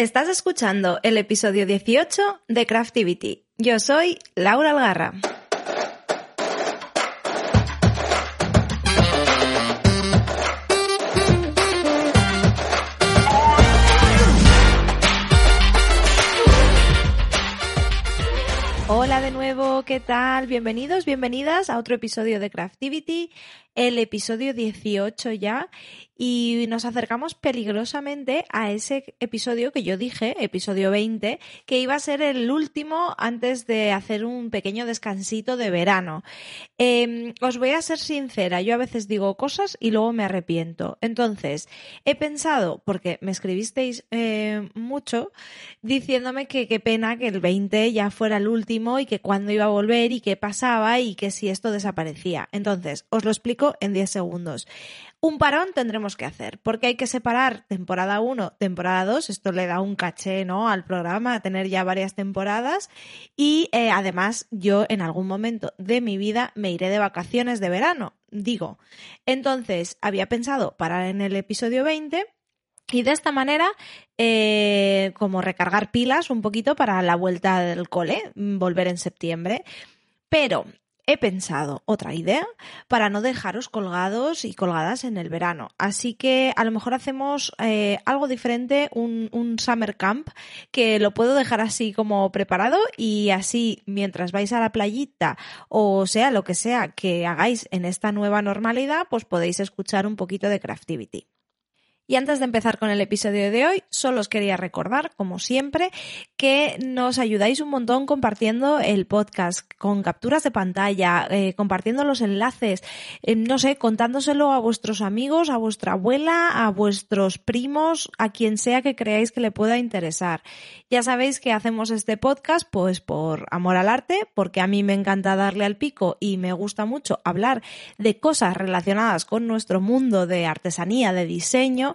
Estás escuchando el episodio 18 de Craftivity. Yo soy Laura Algarra. Hola de nuevo, ¿qué tal? Bienvenidos, bienvenidas a otro episodio de Craftivity, el episodio 18 ya, y nos acercamos peligrosamente a ese episodio que yo dije, episodio 20, que iba a ser el último antes de hacer un pequeño descansito de verano. Em, os voy a ser sincera, yo a veces digo cosas y luego me arrepiento. Entonces, he pensado, porque me escribisteis eh, mucho, diciéndome que qué pena que el 20 ya fuera el último y que cuándo iba a volver y qué pasaba y que si esto desaparecía. Entonces, os lo explico en 10 segundos. Un parón tendremos que hacer, porque hay que separar temporada 1, temporada 2, esto le da un caché ¿no? al programa, tener ya varias temporadas, y eh, además yo en algún momento de mi vida me iré de vacaciones de verano, digo. Entonces, había pensado parar en el episodio 20 y de esta manera, eh, como recargar pilas un poquito para la vuelta del cole, volver en septiembre. Pero he pensado otra idea para no dejaros colgados y colgadas en el verano. Así que a lo mejor hacemos eh, algo diferente, un, un, summer camp, que lo puedo dejar así como preparado y así mientras vais a la playita o sea lo que sea que hagáis en esta nueva normalidad, pues podéis escuchar un poquito de Craftivity. Y antes de empezar con el episodio de hoy, solo os quería recordar, como siempre, que nos ayudáis un montón compartiendo el podcast, con capturas de pantalla, eh, compartiendo los enlaces, eh, no sé, contándoselo a vuestros amigos, a vuestra abuela, a vuestros primos, a quien sea que creáis que le pueda interesar. Ya sabéis que hacemos este podcast pues por amor al arte, porque a mí me encanta darle al pico y me gusta mucho hablar de cosas relacionadas con nuestro mundo de artesanía, de diseño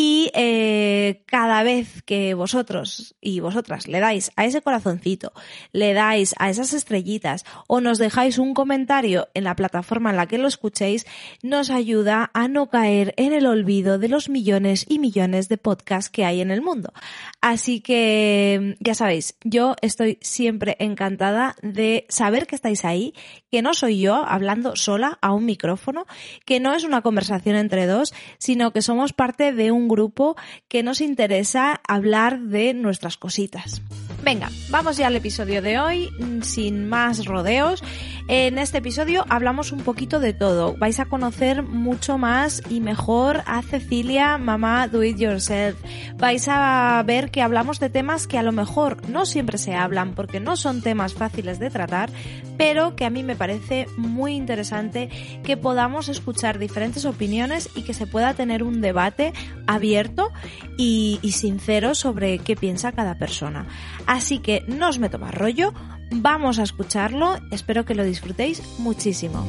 y eh, cada vez que vosotros y vosotras le dais a ese corazoncito, le dais a esas estrellitas o nos dejáis un comentario en la plataforma en la que lo escuchéis, nos ayuda a no caer en el olvido de los millones y millones de podcasts que hay en el mundo. Así que ya sabéis, yo estoy siempre encantada de saber que estáis ahí, que no soy yo hablando sola a un micrófono, que no es una conversación entre dos, sino que somos parte de un grupo que nos interesa hablar de nuestras cositas. Venga, vamos ya al episodio de hoy, mm, sin más rodeos. En este episodio hablamos un poquito de todo. Vais a conocer mucho más y mejor a Cecilia, mamá Do It Yourself. Vais a ver que hablamos de temas que a lo mejor no siempre se hablan porque no son temas fáciles de tratar, pero que a mí me parece muy interesante que podamos escuchar diferentes opiniones y que se pueda tener un debate abierto y, y sincero sobre qué piensa cada persona. Así que no os meto más rollo, vamos a escucharlo, espero que lo disfrutéis muchísimo.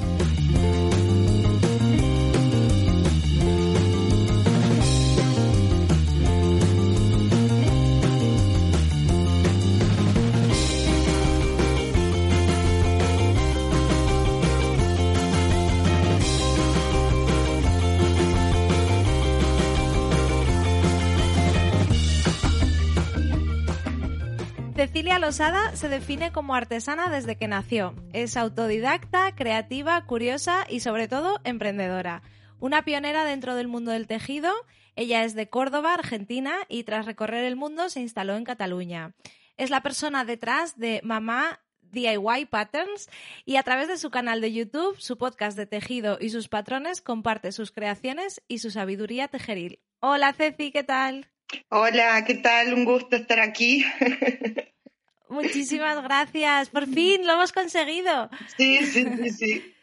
Cecilia Losada se define como artesana desde que nació. Es autodidacta, creativa, curiosa y sobre todo emprendedora. Una pionera dentro del mundo del tejido, ella es de Córdoba, Argentina, y tras recorrer el mundo se instaló en Cataluña. Es la persona detrás de Mamá DIY Patterns y a través de su canal de YouTube, su podcast de tejido y sus patrones comparte sus creaciones y su sabiduría tejeril. Hola Ceci, ¿qué tal? Hola, ¿qué tal? Un gusto estar aquí. Muchísimas gracias. Por fin lo hemos conseguido. Sí, sí, sí, sí.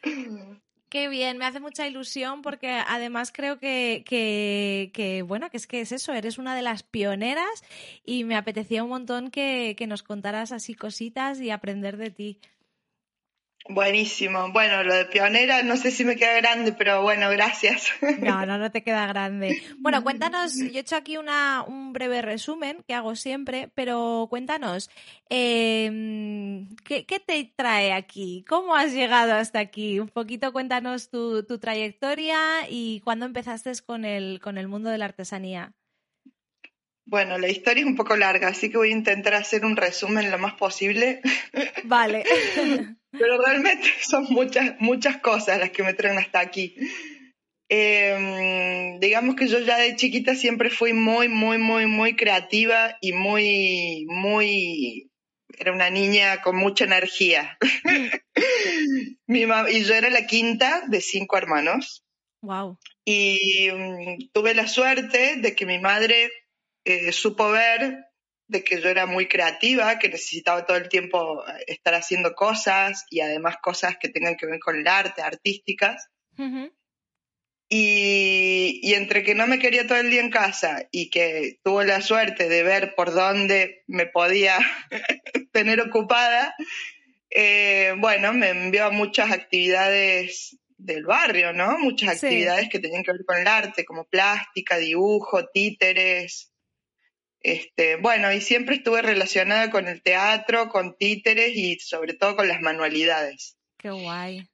Qué bien, me hace mucha ilusión porque además creo que, que, que, bueno, que es que es eso, eres una de las pioneras y me apetecía un montón que, que nos contaras así cositas y aprender de ti. Buenísimo. Bueno, lo de pionera no sé si me queda grande, pero bueno, gracias. No, no, no te queda grande. Bueno, cuéntanos, yo he hecho aquí una, un breve resumen que hago siempre, pero cuéntanos, eh, ¿qué, ¿qué, te trae aquí? ¿Cómo has llegado hasta aquí? Un poquito cuéntanos tu, tu trayectoria y cuándo empezaste con el, con el mundo de la artesanía. Bueno, la historia es un poco larga, así que voy a intentar hacer un resumen lo más posible. Vale. Pero realmente son muchas, muchas cosas las que me traen hasta aquí. Em, digamos que yo ya de chiquita siempre fui muy, muy, muy, muy creativa y muy, muy, era una niña con mucha energía. Mi y yo era la quinta de cinco hermanos. Wow. Y mm, tuve la suerte de que mi madre eh, supo ver de que yo era muy creativa, que necesitaba todo el tiempo eh, estar haciendo cosas y además cosas que tengan que ver con el arte, artísticas. y, y, entre que no me quería todo el día en casa y que tuvo la suerte de ver por dónde me podía tener ocupada, eh, bueno, me envió a muchas actividades del barrio, ¿no? Muchas actividades que tenían que ver con el arte, como plástica, dibujo, títeres, este, bueno, y siempre estuve relacionada con el teatro, con títeres y sobre todo con las manualidades. Qué guay.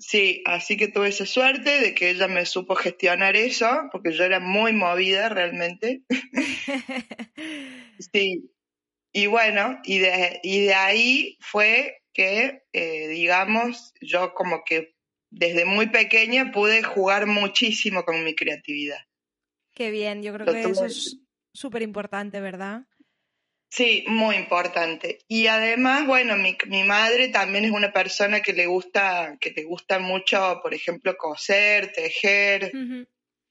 Sí, así que tuve esa suerte de que ella me supo gestionar eso, porque yo era muy movida realmente. sí. Y bueno, y de, y de ahí fue que, eh, digamos, yo como que desde muy pequeña pude jugar muchísimo con mi creatividad. Qué bien, yo creo que eso es súper importante, ¿verdad? Sí, muy importante. Y además, bueno, mi, mi, madre también es una persona que le gusta, que le gusta mucho, por ejemplo, coser, tejer.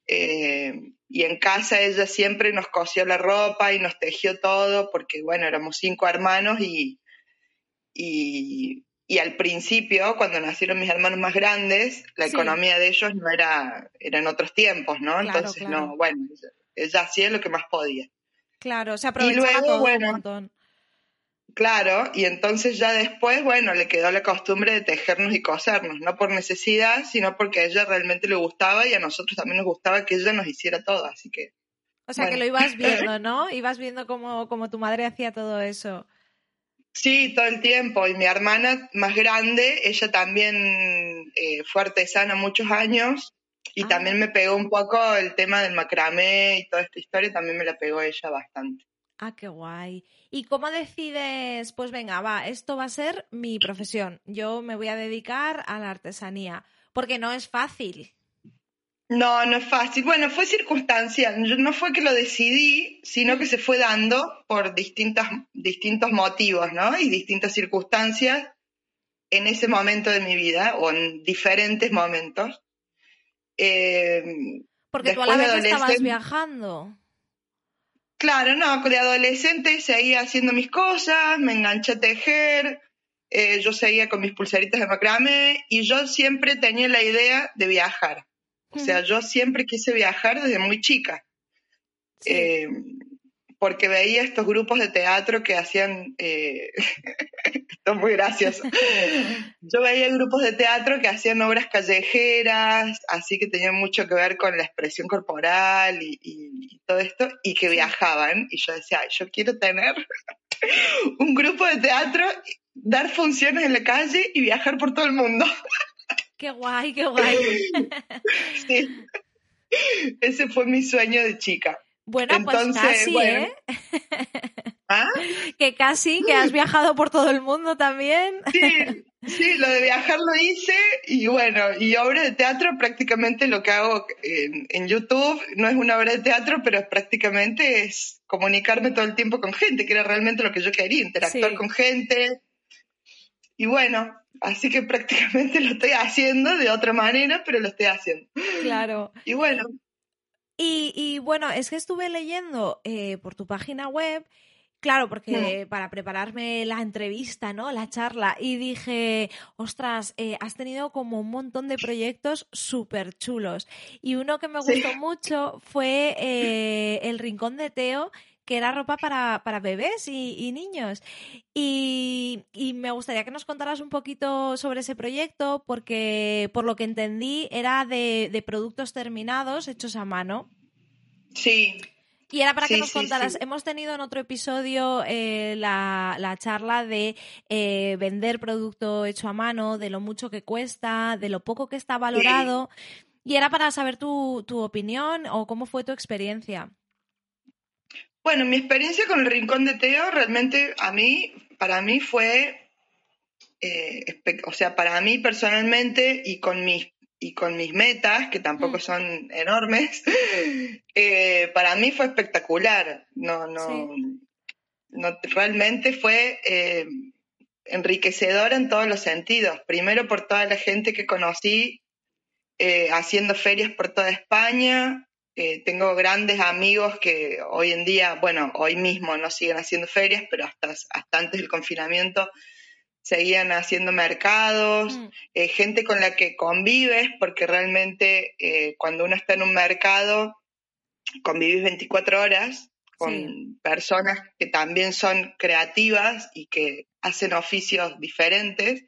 eh, y en casa ella siempre nos cosió la ropa y nos tejió todo, porque bueno, éramos cinco hermanos y, y, y al principio, cuando nacieron mis hermanos más grandes, la sí. economía de ellos no era, era en otros tiempos, ¿no? Claro, Entonces, claro. no, bueno, ella hacía lo que más podía. Claro, se aprovechaba y luego, todo bueno, un montón. Claro, y entonces ya después, bueno, le quedó la costumbre de tejernos y cosernos, no por necesidad, sino porque a ella realmente le gustaba y a nosotros también nos gustaba que ella nos hiciera todo, así que... O sea, bueno. que lo ibas viendo, ¿no? Ibas viendo cómo, cómo tu madre hacía todo eso. Sí, todo el tiempo. Y mi hermana más grande, ella también eh, fue artesana muchos años y Ah. también me pegó un poco el tema del macramé y toda esta historia, también me la pegó ella bastante. Ah, qué guay. ¿Y cómo decides, pues venga, va, esto va a ser mi profesión? Yo me voy a dedicar a la artesanía, porque no es fácil. No, no es fácil. Bueno, fue circunstancial. No fue que lo decidí, sino que se fue dando por distintas, distintos motivos, ¿no? Y distintas circunstancias en ese momento de mi vida o en diferentes momentos. Eh, Porque tú a la vez estabas viajando. Claro, no, de adolescente seguía haciendo mis cosas, me enganché a tejer, eh, yo seguía con mis pulseritas de macramé y yo siempre tenía la idea de viajar. O sea, yo siempre quise viajar desde muy chica, Sí. eh, porque veía estos grupos de teatro que hacían, eh, esto es muy gracioso, yo veía grupos de teatro que hacían obras callejeras, así que tenían mucho que ver con la expresión corporal y, y- y todo esto, y que viajaban. Y yo decía, "Ay, yo quiero tener un grupo de teatro, dar funciones en la calle y viajar por todo el mundo. Qué guay, qué guay. Sí. Ese fue mi sueño de chica. Bueno, pues casi, bueno. ¿eh? ¿Ah? Que casi, que has viajado por todo el mundo también. Sí, sí, lo de viajar lo hice y bueno, y obra de teatro prácticamente lo que hago en, en YouTube no es una obra de teatro, pero prácticamente es comunicarme todo el tiempo con gente, que era realmente lo que yo quería, interactuar Sí. con gente. Y bueno, así que prácticamente lo estoy haciendo de otra manera, pero lo estoy haciendo. Claro. Y bueno, Y, y bueno, es que estuve leyendo eh, por tu página web, claro, porque para prepararme la entrevista, ¿no? La charla, y dije, ostras, eh, has tenido como un montón de proyectos súper chulos. Y uno que me Sí. gustó mucho fue eh, El Rincón de Teo, que era ropa para, para bebés y, y niños. Y, y me gustaría que nos contaras un poquito sobre ese proyecto, porque por lo que entendí era de, de productos terminados hechos a mano. sí, Y era para que Sí, nos sí, contaras, sí. hemos tenido en otro episodio eh, la, la charla de eh, vender producto hecho a mano, de lo mucho que cuesta, de lo poco que está valorado. Y era para saber tu, tu opinión o cómo fue tu experiencia. Bueno, mi experiencia con el Rincón de Teo realmente a mí, para mí fue, eh, o sea, para mí personalmente y con mis y con mis metas, que tampoco mm. son enormes, eh, para mí fue espectacular. No, no, no realmente fue eh, enriquecedor en todos los sentidos. Primero por toda la gente que conocí eh, haciendo ferias por toda España. Tengo grandes amigos que hoy en día, bueno, hoy mismo no siguen haciendo ferias, pero hasta, hasta antes del confinamiento seguían haciendo mercados, mm. eh, gente con la que convives, porque realmente eh, cuando uno está en un mercado, convives 24 horas con personas que también son creativas y que hacen oficios diferentes.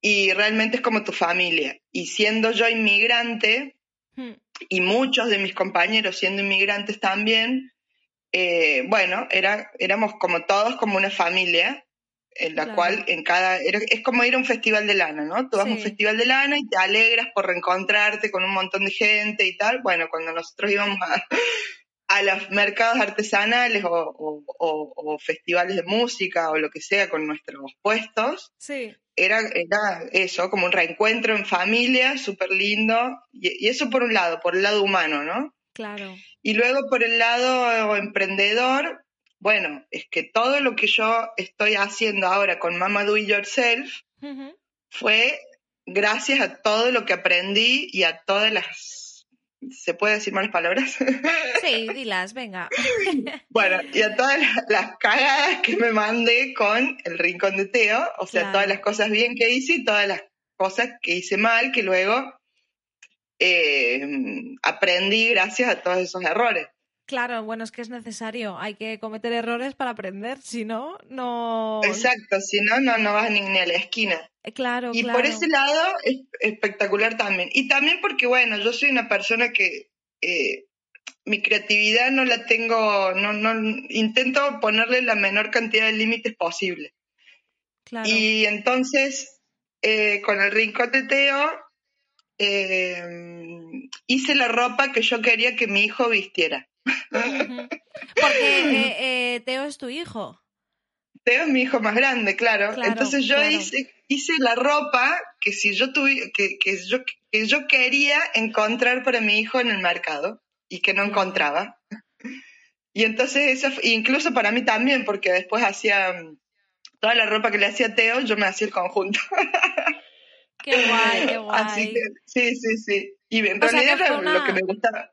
Y realmente es como tu familia. Y siendo yo inmigrante, mm. Y muchos de mis compañeros siendo inmigrantes también, eh, bueno, era, éramos como todos como una familia en la cual en cada es como ir a un festival de lana, ¿no? Tú vas a un festival de lana y te alegras por reencontrarte con un montón de gente y tal. Bueno, cuando nosotros íbamos a, a los mercados artesanales o, o, festivales de música o lo que sea con nuestros puestos, sí. Era, era eso, como un reencuentro en familia, súper lindo. Y, y, eso por un lado, por el lado humano, ¿no? Claro. Y luego por el lado emprendedor, bueno, es que todo lo que yo estoy haciendo ahora con Mama Do It Yourself fue gracias a todo lo que aprendí y a todas las... ¿Se puede decir malas palabras? Sí, dilas, venga. Bueno, y a todas las, cagadas que me mandé con el rincón de Teo, o sea, todas las cosas bien que hice y todas las cosas que hice mal que luego eh, aprendí gracias a todos esos errores. Claro, bueno, es que es necesario. Hay que cometer errores para aprender, si no, no. Exacto, si no, no, no vas ni, a la esquina. Eh, claro, y por ese lado es espectacular también. Y también porque, bueno, yo soy una persona que eh, mi creatividad no la tengo, no, no, intento ponerle la menor cantidad de límites posible. Claro. Y entonces, eh, con el rincón de Teo, hice la ropa que yo quería que mi hijo vistiera. Porque eh, eh, Teo es tu hijo. Teo es mi hijo más grande, claro. Entonces yo hice, hice la ropa que si yo tuve, que, yo, que yo quería encontrar para mi hijo en el mercado y que no encontraba. Y entonces eso, incluso para mí también, porque después hacía mm, toda la ropa que le hacía Teo, yo me hacía el conjunto. Qué guay, qué guay. sí, sí, sí. Y en realidad era lo que me gustaba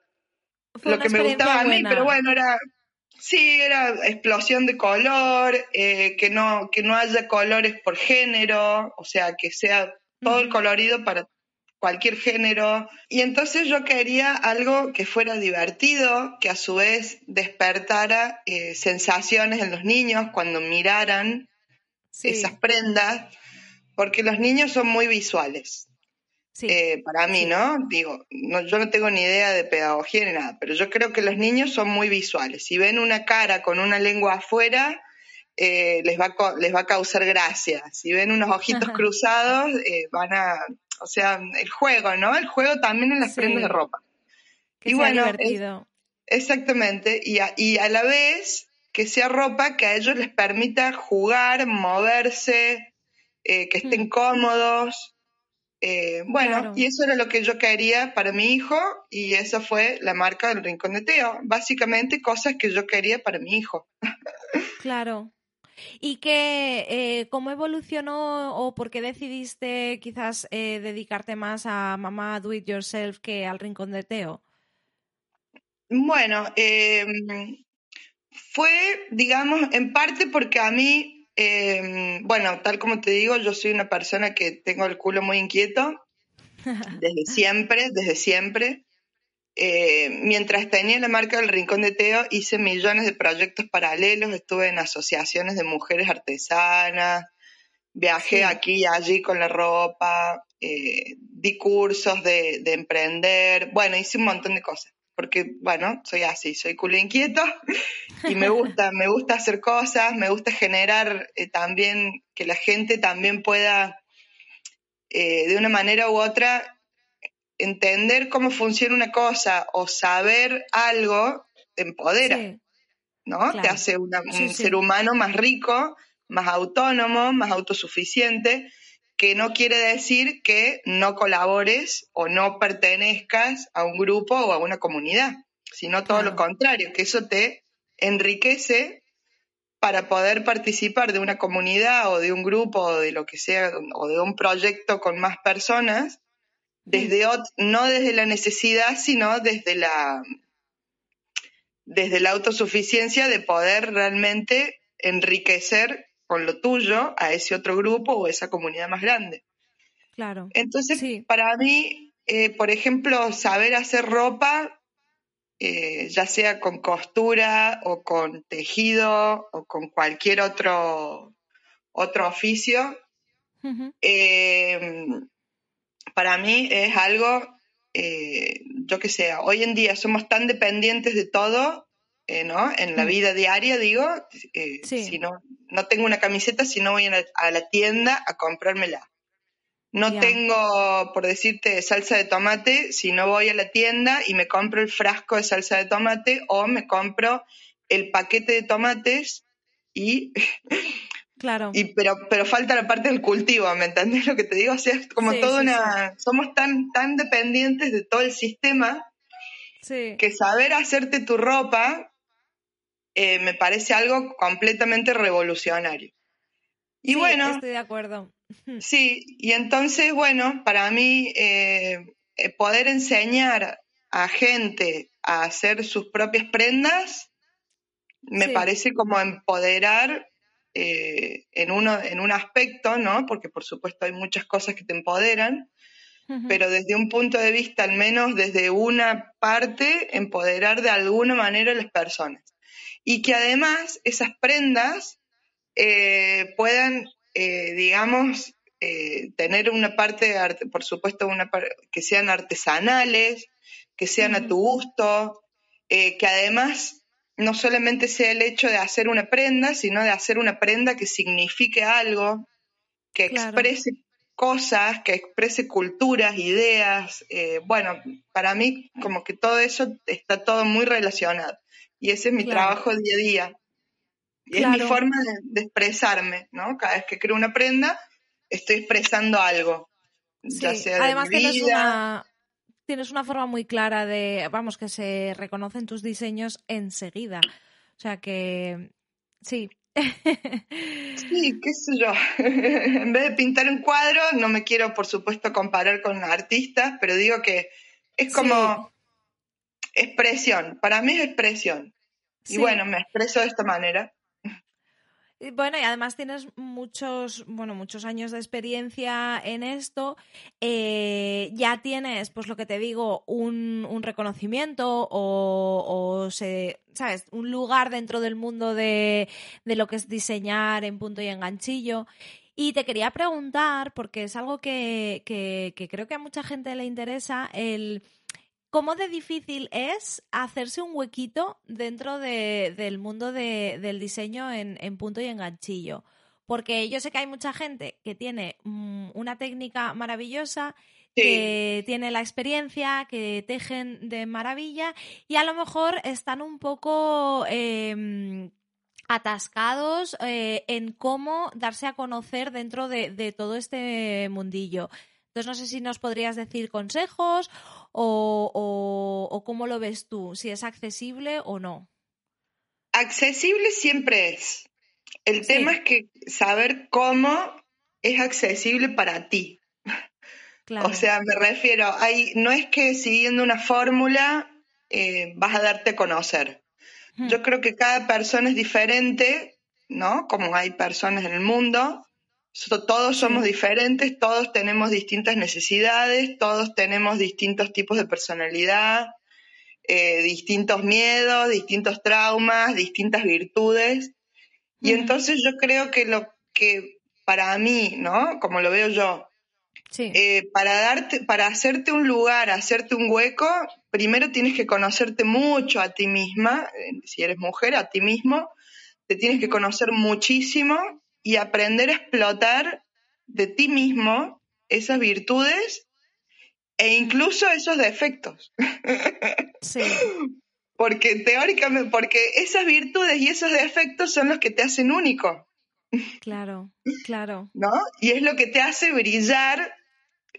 lo que me gustaba a mí, pero bueno, era, sí, era explosión de color, eh, que, no, que no haya colores por género, o sea, que sea todo el colorido para cualquier género. Y entonces yo quería algo que fuera divertido, que a su vez despertara eh, sensaciones en los niños cuando miraran esas prendas, porque los niños son muy visuales. Eh, para mí, ¿no? Digo, no, yo no tengo ni idea de pedagogía ni nada, pero yo creo que los niños son muy visuales. Si ven una cara con una lengua afuera, eh, les, va a, les va a causar gracia. Si ven unos ojitos cruzados, eh, van a, o sea, el juego, ¿no? El juego también en las prendas de ropa. y bueno, divertido. exactamente, y a, y a la vez que sea ropa que a ellos les permita jugar, moverse, que estén mm. cómodos. Eh, bueno, y eso era lo que yo quería para mi hijo y esa fue la marca del Rincón de Teo. Básicamente cosas que yo quería para mi hijo. Claro. ¿Y qué, eh, cómo evolucionó o por qué decidiste quizás eh, dedicarte más a Mamá Do It Yourself que al Rincón de Teo? Bueno, em, fue, digamos, en parte porque a mí Em, bueno, tal como te digo, yo soy una persona que tengo el culo muy inquieto desde siempre, desde siempre. Eh, mientras tenía la marca del Rincón de Teo, hice millones de proyectos paralelos, estuve en asociaciones de mujeres artesanas, viajé aquí y allí con la ropa, eh, di cursos de, de, emprender, bueno, hice un montón de cosas porque, bueno, soy así, soy culo inquieto y me gusta, me gusta hacer cosas, me gusta generar eh, también que la gente también pueda, eh, de una manera u otra, entender cómo funciona una cosa o saber algo, te empodera. ¿no? Te hace un ser humano más rico, más autónomo, más autosuficiente, que no quiere decir que no colabores o no pertenezcas a un grupo o a una comunidad, sino todo lo contrario, que eso te enriquece para poder participar de una comunidad o de un grupo o de lo que sea, o de un proyecto con más personas, desde no desde la necesidad, sino desde la, desde la autosuficiencia de poder realmente enriquecer con lo tuyo a ese otro grupo o esa comunidad más grande. Claro. Entonces, para mí, eh, por ejemplo, saber hacer ropa eh, ya sea con costura o con tejido o con cualquier otro, otro oficio, eh, para mí es algo, eh, yo que sé, hoy en día somos tan dependientes de todo, ¿no? En la vida diaria, digo, si no, no tengo una camiseta si no voy a la tienda a comprármela. No tengo, por decirte, salsa de tomate si no voy a la tienda y me compro el frasco de salsa de tomate o me compro el paquete de tomates y... Claro. Y, pero, pero falta la parte del cultivo, ¿me entendés lo que te digo? O sea, es como todo una... Somos tan, tan dependientes de todo el sistema que saber hacerte tu ropa eh, me parece algo completamente revolucionario. Y bueno... Estoy de acuerdo. Sí, y entonces, bueno, para mí eh, eh, poder enseñar a gente a hacer sus propias prendas me parece como empoderar eh, en, uno, en un aspecto, ¿no? Porque por supuesto hay muchas cosas que te empoderan, pero desde un punto de vista, al menos desde una parte, empoderar de alguna manera a las personas. Y que además esas prendas puedan eh, digamos, eh, tener una parte, por supuesto, una que sean artesanales, que sean a tu gusto, eh, que además no solamente sea el hecho de hacer una prenda, sino de hacer una prenda que signifique algo, que exprese cosas, que exprese culturas, ideas. bueno, para mí como que todo eso está todo muy relacionado. Y ese es mi trabajo día a día. Y es mi forma de, expresarme, ¿no? Cada vez que creo una prenda, estoy expresando algo. ya sea además tienes una tienes una forma muy clara de, vamos, que se reconocen tus diseños enseguida. O sea que sí. Sí, qué sé yo. en vez de pintar un cuadro, no me quiero, por supuesto, comparar con artistas, pero digo que es como expresión. Para mí es expresión. Y bueno, me expreso de esta manera. Bueno, y además tienes muchos, bueno, muchos años de experiencia en esto. Eh, ya tienes, pues lo que te digo, un, un reconocimiento o, o, se, ¿sabes? Un lugar dentro del mundo de, de lo que es diseñar en punto y en ganchillo. Y te quería preguntar, porque es algo que, que, que creo que a mucha gente le interesa, el ¿Cómo de difícil es hacerse un huequito dentro del mundo del diseño en, punto y en ganchillo? Porque yo sé que hay mucha gente que tiene mm, una técnica maravillosa, que tiene la experiencia, que tejen de maravilla y a lo mejor están un poco em, atascados eh, en cómo darse a conocer dentro de todo este mundillo. Entonces no sé si nos podrías decir consejos o, cómo lo ves tú, si es accesible o no. Accesible siempre es. El tema es que saber cómo es accesible para ti. O sea, me refiero, hay, no es que siguiendo una fórmula eh, vas a darte a conocer. Yo creo que cada persona es diferente, ¿no? Como hay personas en el mundo, todos somos diferentes, todos tenemos distintas necesidades, todos tenemos distintos tipos de personalidad, eh, distintos miedos, distintos traumas, distintas virtudes. Y entonces yo creo que lo que para mí, ¿no? Como lo veo yo, eh, para darte, para hacerte un lugar, hacerte un hueco, primero tienes que conocerte mucho a ti misma, eh, si eres mujer, a ti mismo, te tienes que conocer muchísimo y aprender a explotar de ti mismo esas virtudes e incluso esos defectos. Sí. porque teóricamente, porque esas virtudes y esos defectos son los que te hacen único. Claro, claro. ¿No? Y es lo que te hace brillar,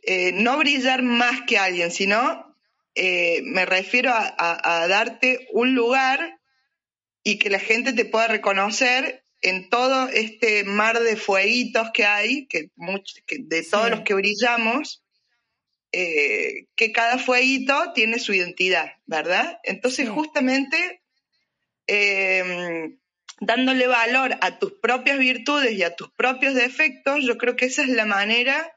eh, no brillar más que alguien, sino eh, me refiero a, darte un lugar y que la gente te pueda reconocer en todo este mar de fueguitos que hay, que, de todos los que brillamos, eh, que cada fueguito tiene su identidad, ¿verdad? Entonces, justamente em, dándole valor a tus propias virtudes y a tus propios defectos, yo creo que esa es la manera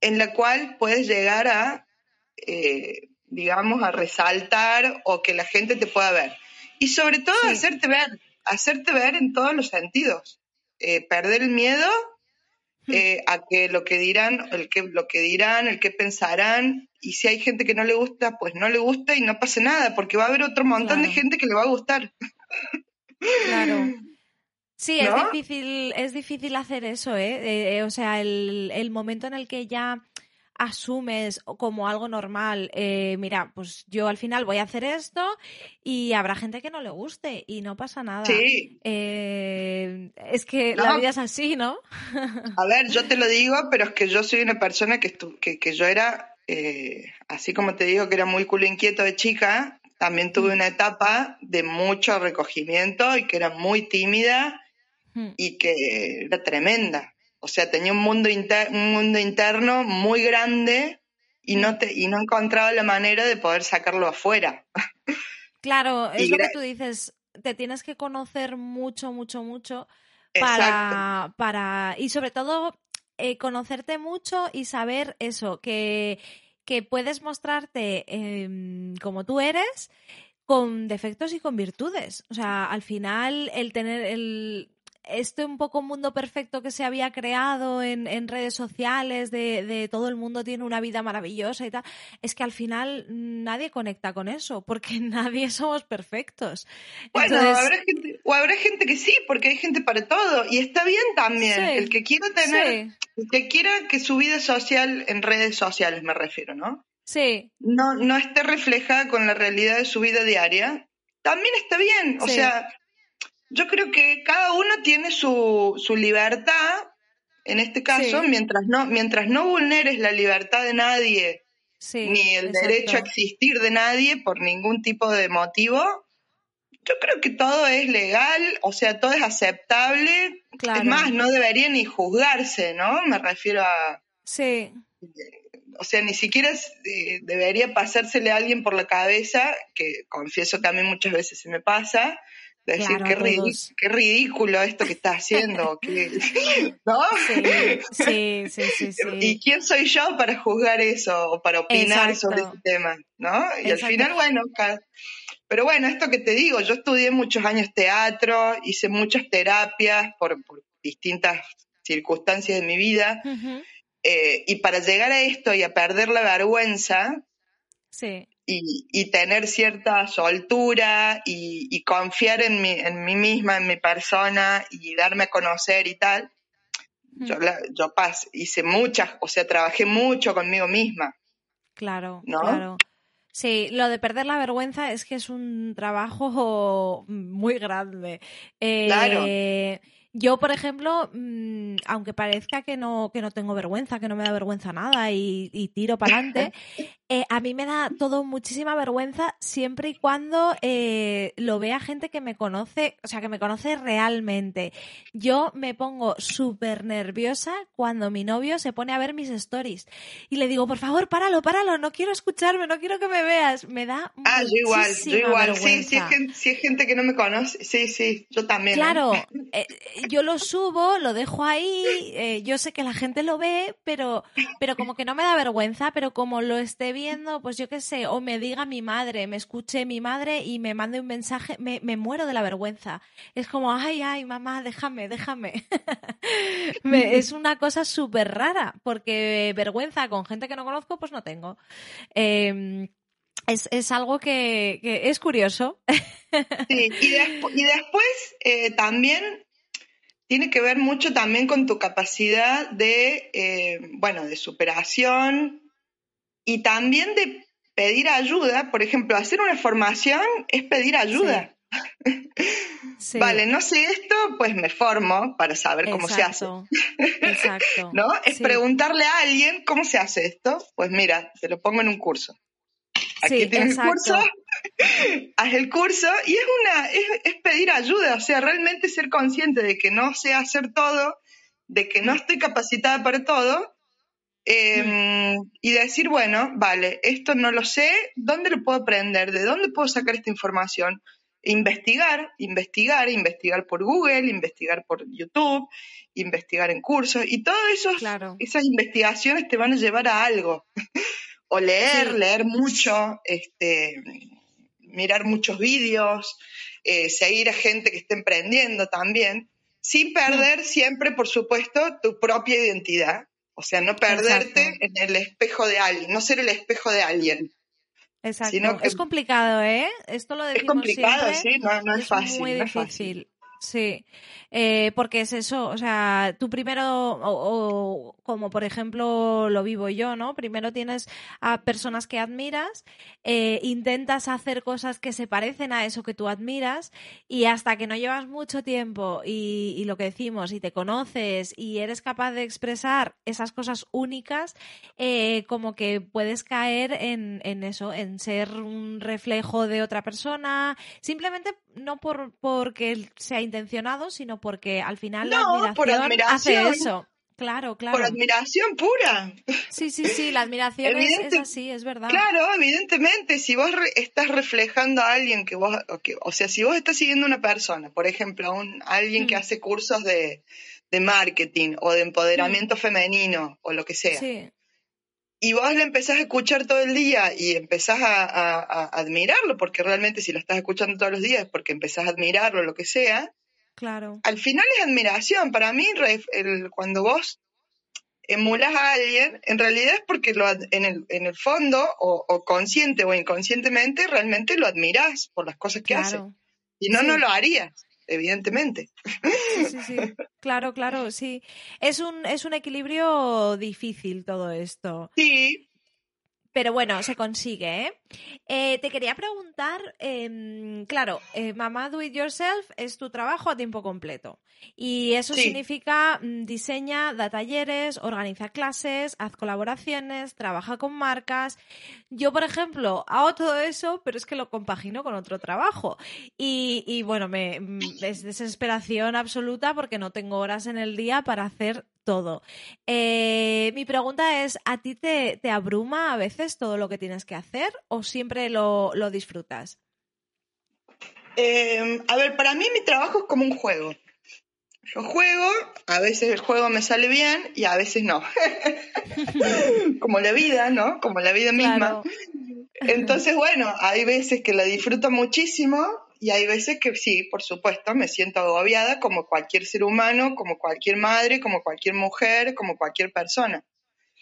en la cual puedes llegar a, eh, digamos, a resaltar o que la gente te pueda ver. Y sobre todo hacerte ver, hacerte ver en todos los sentidos. Eh, perder el miedo hmm. eh, a que lo que dirán, el que, lo que dirán, el que pensarán, y si hay gente que no le gusta, pues no le gusta y no pasa nada, porque va a haber otro montón de gente que le va a gustar. Claro. Sí, es difícil, es difícil hacer eso, ¿eh? eh o sea, el, el, momento en el que ya asumes como algo normal, eh, mira, pues yo al final voy a hacer esto y habrá gente que no le guste y no pasa nada. Sí. Eh, es que la vida es así, ¿no? a ver, yo te lo digo, pero es que yo soy una persona que, que, que yo era, eh, así como te digo que era muy culo inquieto de chica, también tuve mm. una etapa de mucho recogimiento y que era muy tímida mm. y que era tremenda. O sea, tenía un mundo, un mundo interno muy grande y no, te y no encontraba la manera de poder sacarlo afuera. Claro, es lo que tú dices, te tienes que conocer mucho, mucho, mucho para, para y sobre todo eh, conocerte mucho y saber eso, que, que puedes mostrarte em, como tú eres con defectos y con virtudes. O sea, al final el tener el este un poco mundo perfecto que se había creado en, en redes sociales de, de, todo el mundo tiene una vida maravillosa y tal, es que al final nadie conecta con eso, porque nadie somos perfectos. Bueno, habrá gente, o habrá gente que sí, porque hay gente para todo, y está bien también, el que quiera tener, el que quiera que su vida social en redes sociales me refiero, ¿no? Sí. No, no esté reflejada con la realidad de su vida diaria, también está bien, o sea, yo creo que cada uno tiene su, su libertad, en este caso, mientras, no, mientras no vulneres la libertad de nadie, ni el derecho a existir de nadie por ningún tipo de motivo, yo creo que todo es legal, o sea, todo es aceptable. Es más, no debería ni juzgarse, ¿no? Me refiero a... Sí. O sea, ni siquiera eh, debería pasársele a alguien por la cabeza, que confieso que a mí muchas veces se me pasa, decir, qué, ridículo esto que estás haciendo. ¿No? Sí, sí, sí, sí, ¿Y quién soy yo para juzgar eso o para opinar sobre ese tema? ¿No? Y al final, bueno, pero bueno, esto que te digo, yo estudié muchos años teatro, hice muchas terapias por, distintas circunstancias de mi vida. Eh, y para llegar a esto y a perder la vergüenza, sí y, tener cierta soltura y, confiar en mí, en mí misma, en mi persona y darme a conocer y tal. Yo, yo pas, hice muchas, o sea, trabajé mucho conmigo misma. Claro, claro. Sí, lo de perder la vergüenza es que es un trabajo muy grande. Eh, claro. Yo, por ejemplo, mm, aunque parezca que no, que no tengo vergüenza, que no me da vergüenza nada y, y tiro para adelante, eh, a mí me da todo muchísima vergüenza siempre y cuando eh, lo vea gente que me conoce, o sea, que me conoce realmente. Yo me pongo súper nerviosa cuando mi novio se pone a ver mis stories y le digo, por favor, páralo, páralo, no quiero escucharme, no quiero que me veas. Me da. Ah, yo igual, yo igual. Sí, si es, gente, si es gente que no me conoce, sí, sí, yo también. ¿eh? Yo lo subo, lo dejo ahí, eh, yo sé que la gente lo ve, pero, pero como que no me da vergüenza, pero como lo esté viendo, pues yo qué sé, o me diga mi madre, me escuche mi madre y me mande un mensaje, me, me muero de la vergüenza. Es como, ay, ay, mamá, déjame, déjame. es una cosa súper rara, porque vergüenza con gente que no conozco, pues no tengo. Em, es, es, algo que, es curioso. Y, después eh, también tiene que ver mucho también con tu capacidad de, eh, bueno, de superación y también de pedir ayuda, por ejemplo, hacer una formación es pedir ayuda. Vale, no sé esto, pues me formo para saber cómo se hace. Exacto. ¿No? Es preguntarle a alguien cómo se hace esto. Pues mira, te lo pongo en un curso. Aquí tienes el curso, haz el curso y es una, es, pedir ayuda, o sea, realmente ser consciente de que no sé hacer todo, de que no estoy capacitada para todo, em, y decir, bueno, vale, esto no lo sé, ¿dónde lo puedo aprender? ¿De dónde puedo sacar esta información? investigar, investigar, investigar por Google, investigar por YouTube, investigar en cursos y todas esas investigaciones te van a llevar a algo. o leer, leer mucho, este, mirar muchos vídeos, eh, seguir a gente que esté emprendiendo también, sin perder siempre, por supuesto, tu propia identidad. O sea, no perderte en el espejo de alguien, no ser el espejo de alguien. Exacto. es complicado, ¿eh? Esto lo Es complicado, sí, no, es, fácil. Muy difícil. Sí, eh, porque es eso, o sea, tú primero, o, como por ejemplo lo vivo yo, ¿no? Primero tienes a personas que admiras, eh, intentas hacer cosas que se parecen a eso que tú admiras y hasta que no llevas mucho tiempo y, lo que decimos, y te conoces y eres capaz de expresar esas cosas únicas, eh, como que puedes caer en, en eso, en ser un reflejo de otra persona, simplemente no por porque sea intencionado, sino porque al final la admiración, por admiración, hace eso. Claro, claro. Por admiración pura. Sí, sí, sí, la admiración es, así, es verdad. Claro, evidentemente, si vos estás reflejando a alguien que vos, o, sea, si vos estás siguiendo a una persona, por ejemplo, a, un, alguien que mm. hace cursos de, de, marketing o de empoderamiento mm. femenino o lo que sea, sí. y vos le empezás a escuchar todo el día y empezás a, a, admirarlo, porque realmente si lo estás escuchando todos los días es porque empezás a admirarlo, lo que sea, Claro. Al final es admiración. Para mí, cuando vos emulas a alguien, en realidad es porque lo, en, el, en el fondo, o, consciente o inconscientemente, realmente lo admirás por las cosas que hace. Y no, no lo harías, evidentemente. Sí, sí, sí. Claro, claro, sí. Es un, es un equilibrio difícil todo esto. Sí, pero bueno, se consigue, ¿eh? eh te quería preguntar, em, claro, eh, Mamá Do It Yourself es tu trabajo a tiempo completo. Y eso significa mm, diseña, da talleres, organiza clases, haz colaboraciones, trabaja con marcas. Yo, por ejemplo, hago todo eso, pero es que lo compagino con otro trabajo. Y, y bueno, me, mm, es desesperación absoluta porque no tengo horas en el día para hacer todo. Eh, mi pregunta es, ¿a ti te, abruma a veces todo lo que tienes que hacer o siempre lo, disfrutas? Em, a ver, para mí mi trabajo es como un juego. Yo juego, a veces el juego me sale bien y a veces no. como la vida, ¿no? Como la vida misma. Entonces, bueno, hay veces que la disfruto muchísimo y hay veces que sí, por supuesto, me siento agobiada como cualquier ser humano, como cualquier madre, como cualquier mujer, como cualquier persona.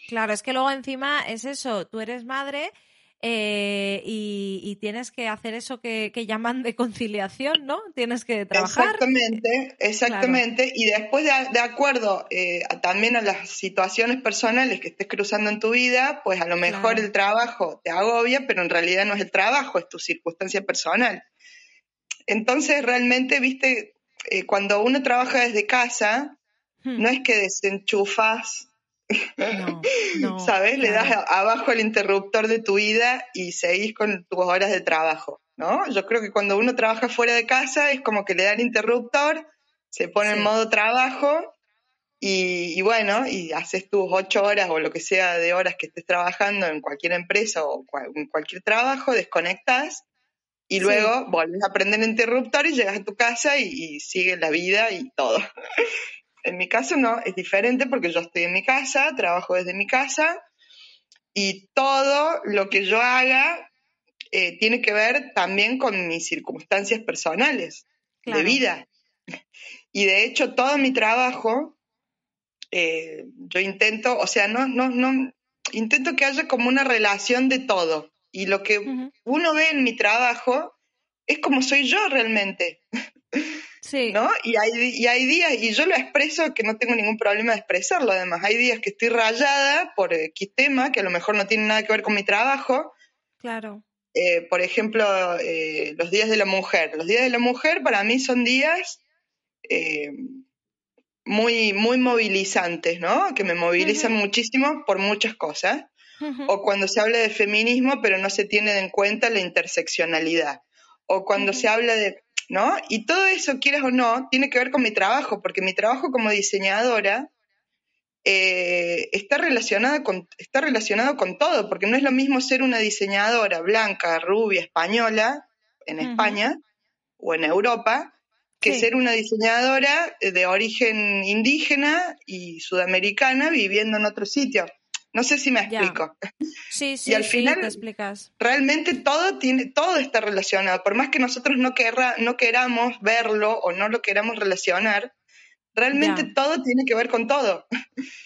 Claro, es que luego encima es eso, tú eres madre eh, y, tienes que hacer eso que, llaman de conciliación, ¿no? Tienes que trabajar. Exactamente, exactamente. Y después, de, acuerdo eh, también a las situaciones personales que estés cruzando en tu vida, pues a lo mejor el trabajo te agobia, pero en realidad no es el trabajo, es tu circunstancia personal. Entonces, realmente, viste, eh, cuando uno trabaja desde casa, hmm. no es que desenchufas, ¿sabes? Le das abajo el interruptor de tu vida y seguís con tus horas de trabajo, ¿no? Yo creo que cuando uno trabaja fuera de casa es como que le da el interruptor, se pone en modo trabajo y, bueno, y haces tus ocho horas o lo que sea de horas que estés trabajando en cualquier empresa o en cualquier trabajo, desconectas y luego vuelves a aprender el interruptor y llegas a tu casa y, y sigues la vida y todo. en mi caso no, es diferente porque yo estoy en mi casa, trabajo desde mi casa y todo lo que yo haga eh, tiene que ver también con mis circunstancias personales de vida. Y de hecho todo mi trabajo, eh, yo intento, o sea, no, no, no, intento que haya como una relación de todo. Y lo que uno ve en mi trabajo es como soy yo realmente. Sí. ¿No? Y hay, y hay días, y yo lo expreso que no tengo ningún problema de expresarlo, además. Hay días que estoy rayada por X tema, que a lo mejor no tiene nada que ver con mi trabajo, Claro. Eh, por ejemplo, eh, los días de la mujer. Los días de la mujer para mí son días eh, muy, muy movilizantes, ¿no? Que me movilizan muchísimo por muchas cosas. O cuando se habla de feminismo, pero no se tiene en cuenta la interseccionalidad. O cuando se habla de, ¿no? Y todo eso, quieras o no, tiene que ver con mi trabajo, porque mi trabajo como diseñadora eh, está, relacionado con, está relacionado con todo, porque no es lo mismo ser una diseñadora blanca, rubia, española en España o en Europa, que ser una diseñadora de origen indígena y sudamericana viviendo en otro sitio. No sé si me explico. Sí, sí, y al final, te explicas. Realmente todo tiene, todo está relacionado. Por más que nosotros no, querra, no queramos verlo o no lo queramos relacionar, Realmente todo tiene que ver con todo.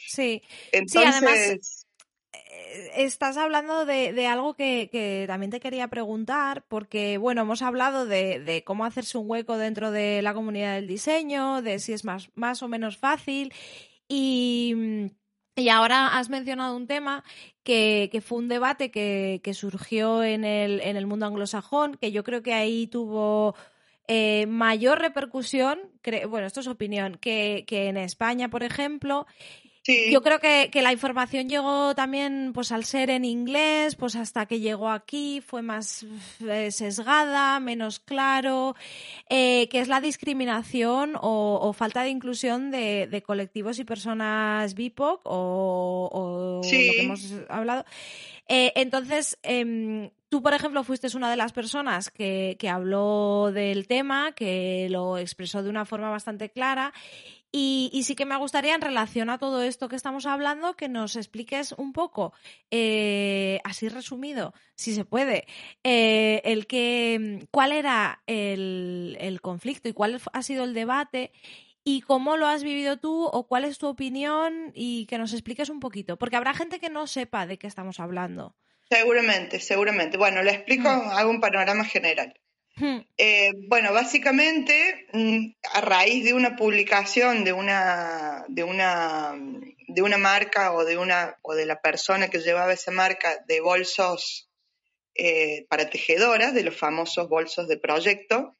Sí. Entonces... además eh, estás hablando de, algo que, también te quería preguntar, porque, bueno, hemos hablado de, cómo hacerse un hueco dentro de la comunidad del diseño, de si es más, más o menos fácil, y, ahora has mencionado un tema que, fue un debate que, surgió en el, en el mundo anglosajón, que yo creo que ahí tuvo eh, mayor repercusión, bueno, esto es opinión, que, que en España, por ejemplo. Yo creo que, la información llegó también, pues al ser en inglés, pues hasta que llegó aquí fue más eh, sesgada, menos claro, eh, que es la discriminación o, falta de inclusión de, colectivos y personas BIPOC o, lo que hemos hablado. entonces, em, Tú, por ejemplo, fuiste una de las personas que, habló del tema, que lo expresó de una forma bastante clara. Y, sí que me gustaría, en relación a todo esto que estamos hablando, que nos expliques un poco, eh, así resumido, si se puede, eh, el que, cuál era el, el conflicto y cuál ha sido el debate y cómo lo has vivido tú o cuál es tu opinión y que nos expliques un poquito, porque habrá gente que no sepa de qué estamos hablando. Seguramente, seguramente. Bueno, le explico, mm. hago un panorama general. Mm. Eh, bueno, básicamente, mm, a raíz de una publicación de una, de una, de una marca o de una, o de la persona que llevaba esa marca de bolsos eh, para tejedoras, de los famosos bolsos de proyecto,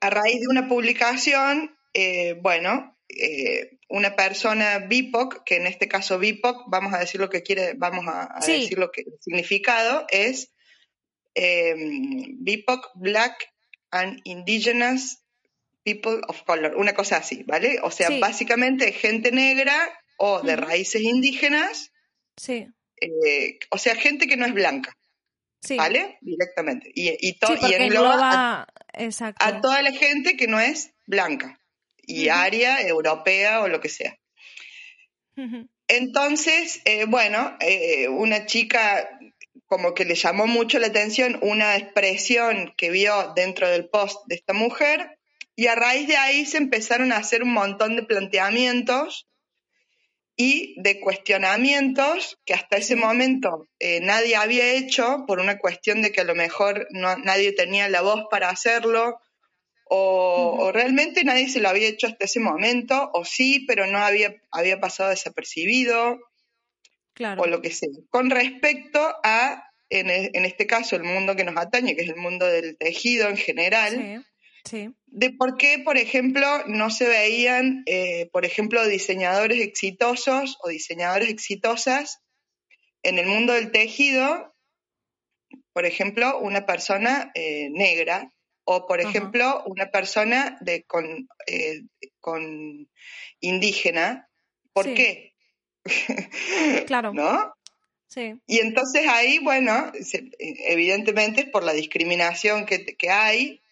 a raíz de una publicación, eh, bueno, una persona BIPOC, que en este caso BIPOC, vamos a decir lo que quiere, vamos a, decir lo que el significado es eh, BIPOC, Black and Indigenous People of Color, una cosa así, ¿vale? O sea, básicamente gente negra o de raíces indígenas, sí. Eh, o sea, gente que no es blanca. ¿Vale? Directamente. Y, y, engloba, a toda la gente que no es blanca y área europea o lo que sea. Entonces, eh, bueno, eh, una chica como que le llamó mucho la atención una expresión que vio dentro del post de esta mujer y a raíz de ahí se empezaron a hacer un montón de planteamientos y de cuestionamientos que hasta ese momento eh, nadie había hecho por una cuestión de que a lo mejor no, nadie tenía la voz para hacerlo o, realmente nadie se lo había hecho hasta ese momento, o sí, pero no había, había pasado desapercibido, claro. o lo que sea. Con respecto a, en, e, en, este caso, el mundo que nos atañe, que es el mundo del tejido en general, de por qué, por ejemplo, no se veían, eh, por ejemplo, diseñadores exitosos o diseñadoras exitosas en el mundo del tejido, por ejemplo, una persona eh, negra o, por ejemplo, una persona de, con, eh, con indígena. ¿Por qué? Claro. ¿No? Sí. Y entonces ahí, bueno, evidentemente es por la discriminación que, que, hay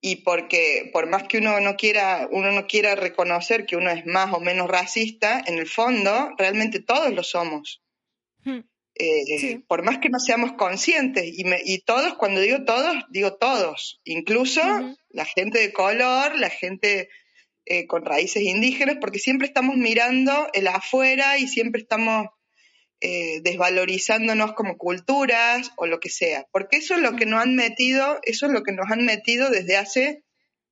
y porque por más que uno no quiera, uno no quiera reconocer que uno es más o menos racista, en el fondo realmente todos lo somos. Hmm. Eh, por más que no seamos conscientes, y, y, todos, cuando digo todos, digo todos, incluso la gente de color, la gente eh, con raíces indígenas, porque siempre estamos mirando el afuera y siempre estamos eh, desvalorizándonos como culturas o lo que sea, porque eso es lo que nos han metido, eso es lo que nos han metido desde hace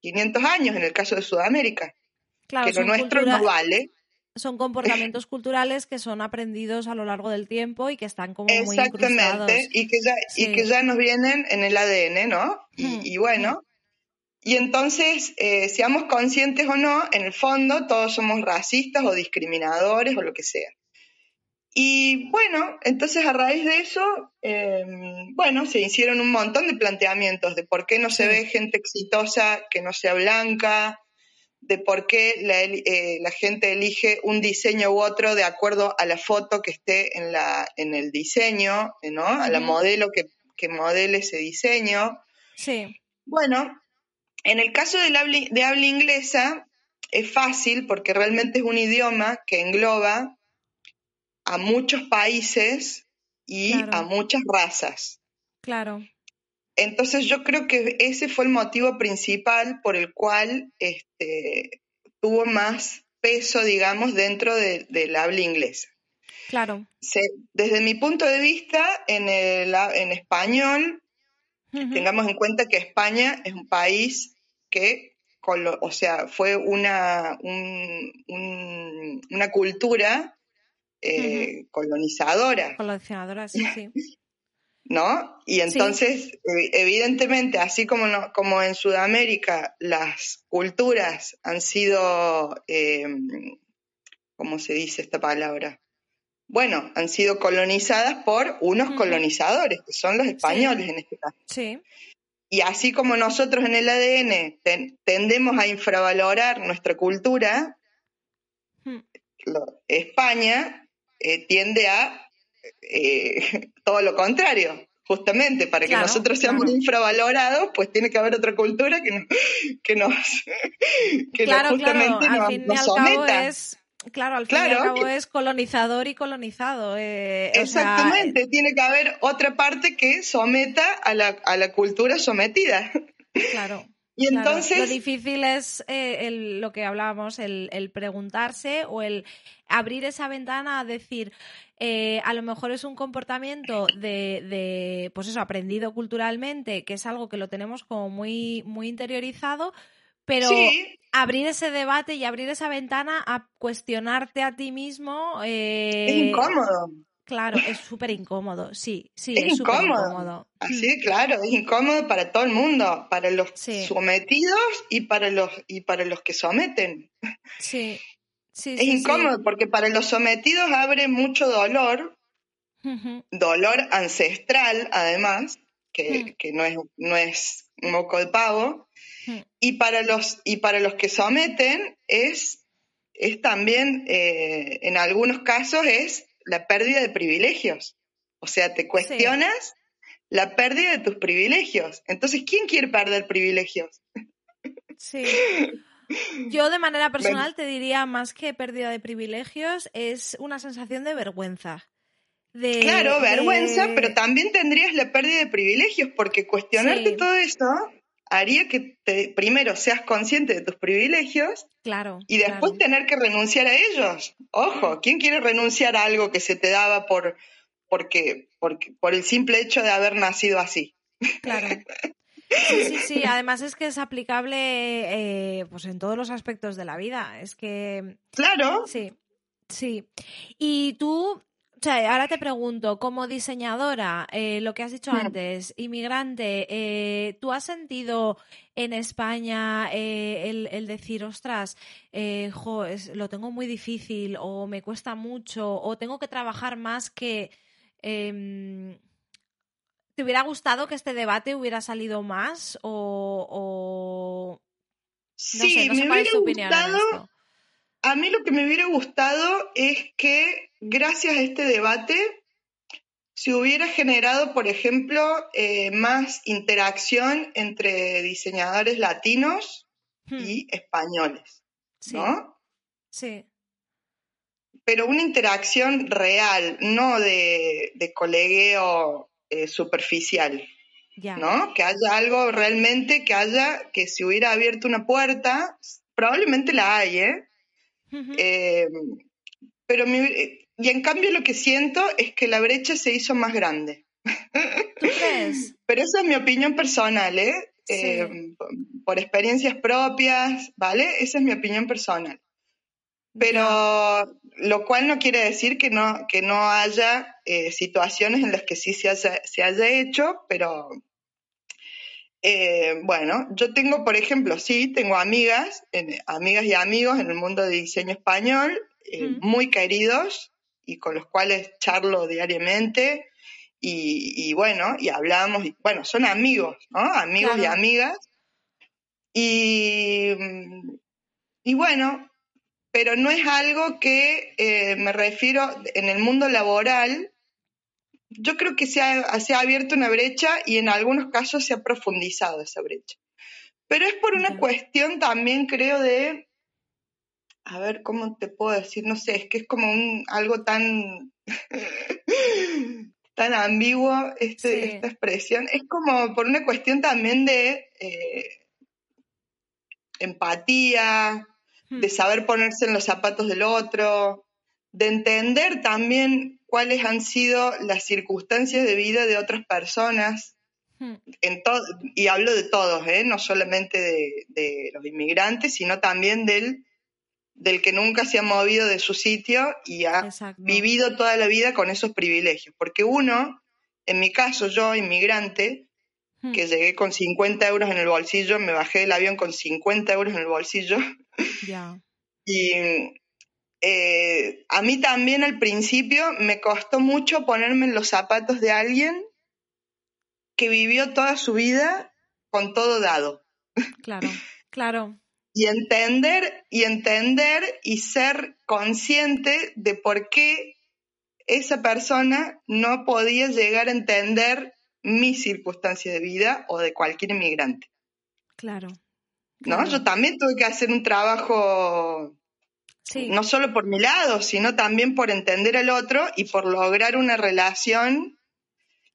500 años en el caso de Sudamérica, que lo nuestro no vale. son comportamientos culturales que son aprendidos a lo largo del tiempo y que están como muy Exactamente, y que, ya, y que ya nos vienen en el ADN, ¿no? Y, bueno, y entonces, eh, seamos conscientes o no, en el fondo todos somos racistas o discriminadores o lo que sea. Y bueno, entonces a raíz de eso, em, bueno, se hicieron un montón de planteamientos de por qué no se ve gente exitosa que no sea blanca, de por qué la, eh, la, gente elige un diseño u otro de acuerdo a la foto que esté en, la, en el diseño, ¿no? A la modelo que, que modele ese diseño. Sí. Bueno, en el caso de, la, de habla inglesa es fácil porque realmente es un idioma que engloba a muchos países y a muchas razas. Claro. Entonces yo creo que ese fue el motivo principal por el cual este, tuvo más peso, digamos, dentro del habla inglesa. Claro. desde mi punto de vista, en, el, en español, tengamos en cuenta que España es un país que, o sea, fue una, una cultura eh, colonizadora. Colonizadora, sí, sí. ¿No? Y entonces, evidentemente, así como, como en Sudamérica las culturas han sido, em, ¿cómo se dice esta palabra? Bueno, han sido colonizadas por unos colonizadores, que son los españoles en este caso. Sí. Y así como nosotros en el ADN tendemos a infravalorar nuestra cultura, hmm. España eh, tiende a eh, todo lo contrario. Justamente, para que nosotros seamos infravalorados, pues tiene que haber otra cultura que, nos, que nos que justamente nos, Es, claro, al fin y al cabo es colonizador y colonizado. Eh, exactamente, tiene que haber otra parte que someta a la, a la cultura sometida. Claro. Y entonces. lo difícil es eh, lo que hablábamos, el, preguntarse o el abrir esa ventana a decir. Eh, a lo mejor es un comportamiento de, pues eso, aprendido culturalmente, que es algo que lo tenemos como muy, muy interiorizado, pero abrir ese debate y abrir esa ventana a cuestionarte a ti mismo. Eh, es incómodo. Claro, es súper incómodo, sí, sí, es, incómodo. Así, claro, es incómodo para todo el mundo, para los sometidos y para los y para los que someten. Sí, sí. Es incómodo porque para los sometidos abre mucho dolor, dolor ancestral, además, que, mm. que, no es no es moco de pavo, mm. Y para los y para los que someten es es también eh, en algunos casos es la pérdida de privilegios. O sea, te cuestionas la pérdida de tus privilegios. Entonces, ¿quién quiere perder privilegios? Sí. Yo de manera personal te diría más que pérdida de privilegios, es una sensación de vergüenza. claro, vergüenza, pero también tendrías la pérdida de privilegios, porque cuestionarte todo eso haría que te, primero seas consciente de tus privilegios claro, y después tener que renunciar a ellos. Ojo, ¿quién quiere renunciar a algo que se te daba por, porque, porque, por el simple hecho de haber nacido así? Claro. Sí, sí, sí. Además es que es aplicable eh, pues en todos los aspectos de la vida. Es que. Claro. Sí, sí. Y tú ahora te pregunto, como diseñadora, eh, lo que has dicho antes, inmigrante, eh, ¿tú has sentido en España eh, el, decir, ostras, jo, lo tengo muy difícil o me cuesta mucho o tengo que trabajar más que... Em, ¿Te hubiera gustado que este debate hubiera salido más o...? sí, me hubiera gustado... A mí lo que me hubiera gustado es que gracias a este debate se hubiera generado, por ejemplo, eh, más interacción entre diseñadores latinos hmm. y españoles, ¿no? Sí. Pero una interacción real, no de, colegueo eh, superficial. ¿No? Que haya algo realmente, que haya, que si hubiera abierto una puerta, probablemente la hay, ¿eh? Eh, pero y en cambio lo que siento es que la brecha se hizo más grande. ¿Tú crees? Pero esa es mi opinión personal, ¿eh? eh por experiencias propias, ¿vale? Esa es mi opinión personal. Pero lo cual no quiere decir que no, que no haya eh, situaciones en las que sí se haya, se haya hecho, pero eh, bueno, yo tengo, por ejemplo, sí, tengo amigas, amigas y amigos en el mundo de diseño español, eh, muy queridos y con los cuales charlo diariamente y, bueno, y hablamos, y, bueno, son amigos, ¿no? Amigos y amigas. Y, y bueno, pero no es algo que eh, me refiero en el mundo laboral. Yo creo que se ha, se ha, abierto una brecha y en algunos casos se ha profundizado esa brecha. Pero es por una cuestión también, creo, de, a ver, ¿cómo te puedo decir? No sé, es que es como un, algo tan, tan ambiguo este, esta expresión. Es como por una cuestión también de eh, empatía, Hmm. de saber ponerse en los zapatos del otro, de entender también cuáles han sido las circunstancias de vida de otras personas. Hmm. En y hablo de todos, ¿eh? no solamente de, los inmigrantes, sino también del, del que nunca se ha movido de su sitio y ha vivido toda la vida con esos privilegios. Porque uno, en mi caso, yo, inmigrante, hmm. que llegué con 50 euros en el bolsillo, me bajé del avión con 50 euros en el bolsillo, Y eh, a mí también al principio me costó mucho ponerme en los zapatos de alguien que vivió toda su vida con todo dado. Claro, claro. y entender, y entender y ser consciente de por qué esa persona no podía llegar a entender mis circunstancias de vida o de cualquier inmigrante. Claro, ¿no? Yo también tuve que hacer un trabajo, no solo por mi lado, sino también por entender al otro y por lograr una relación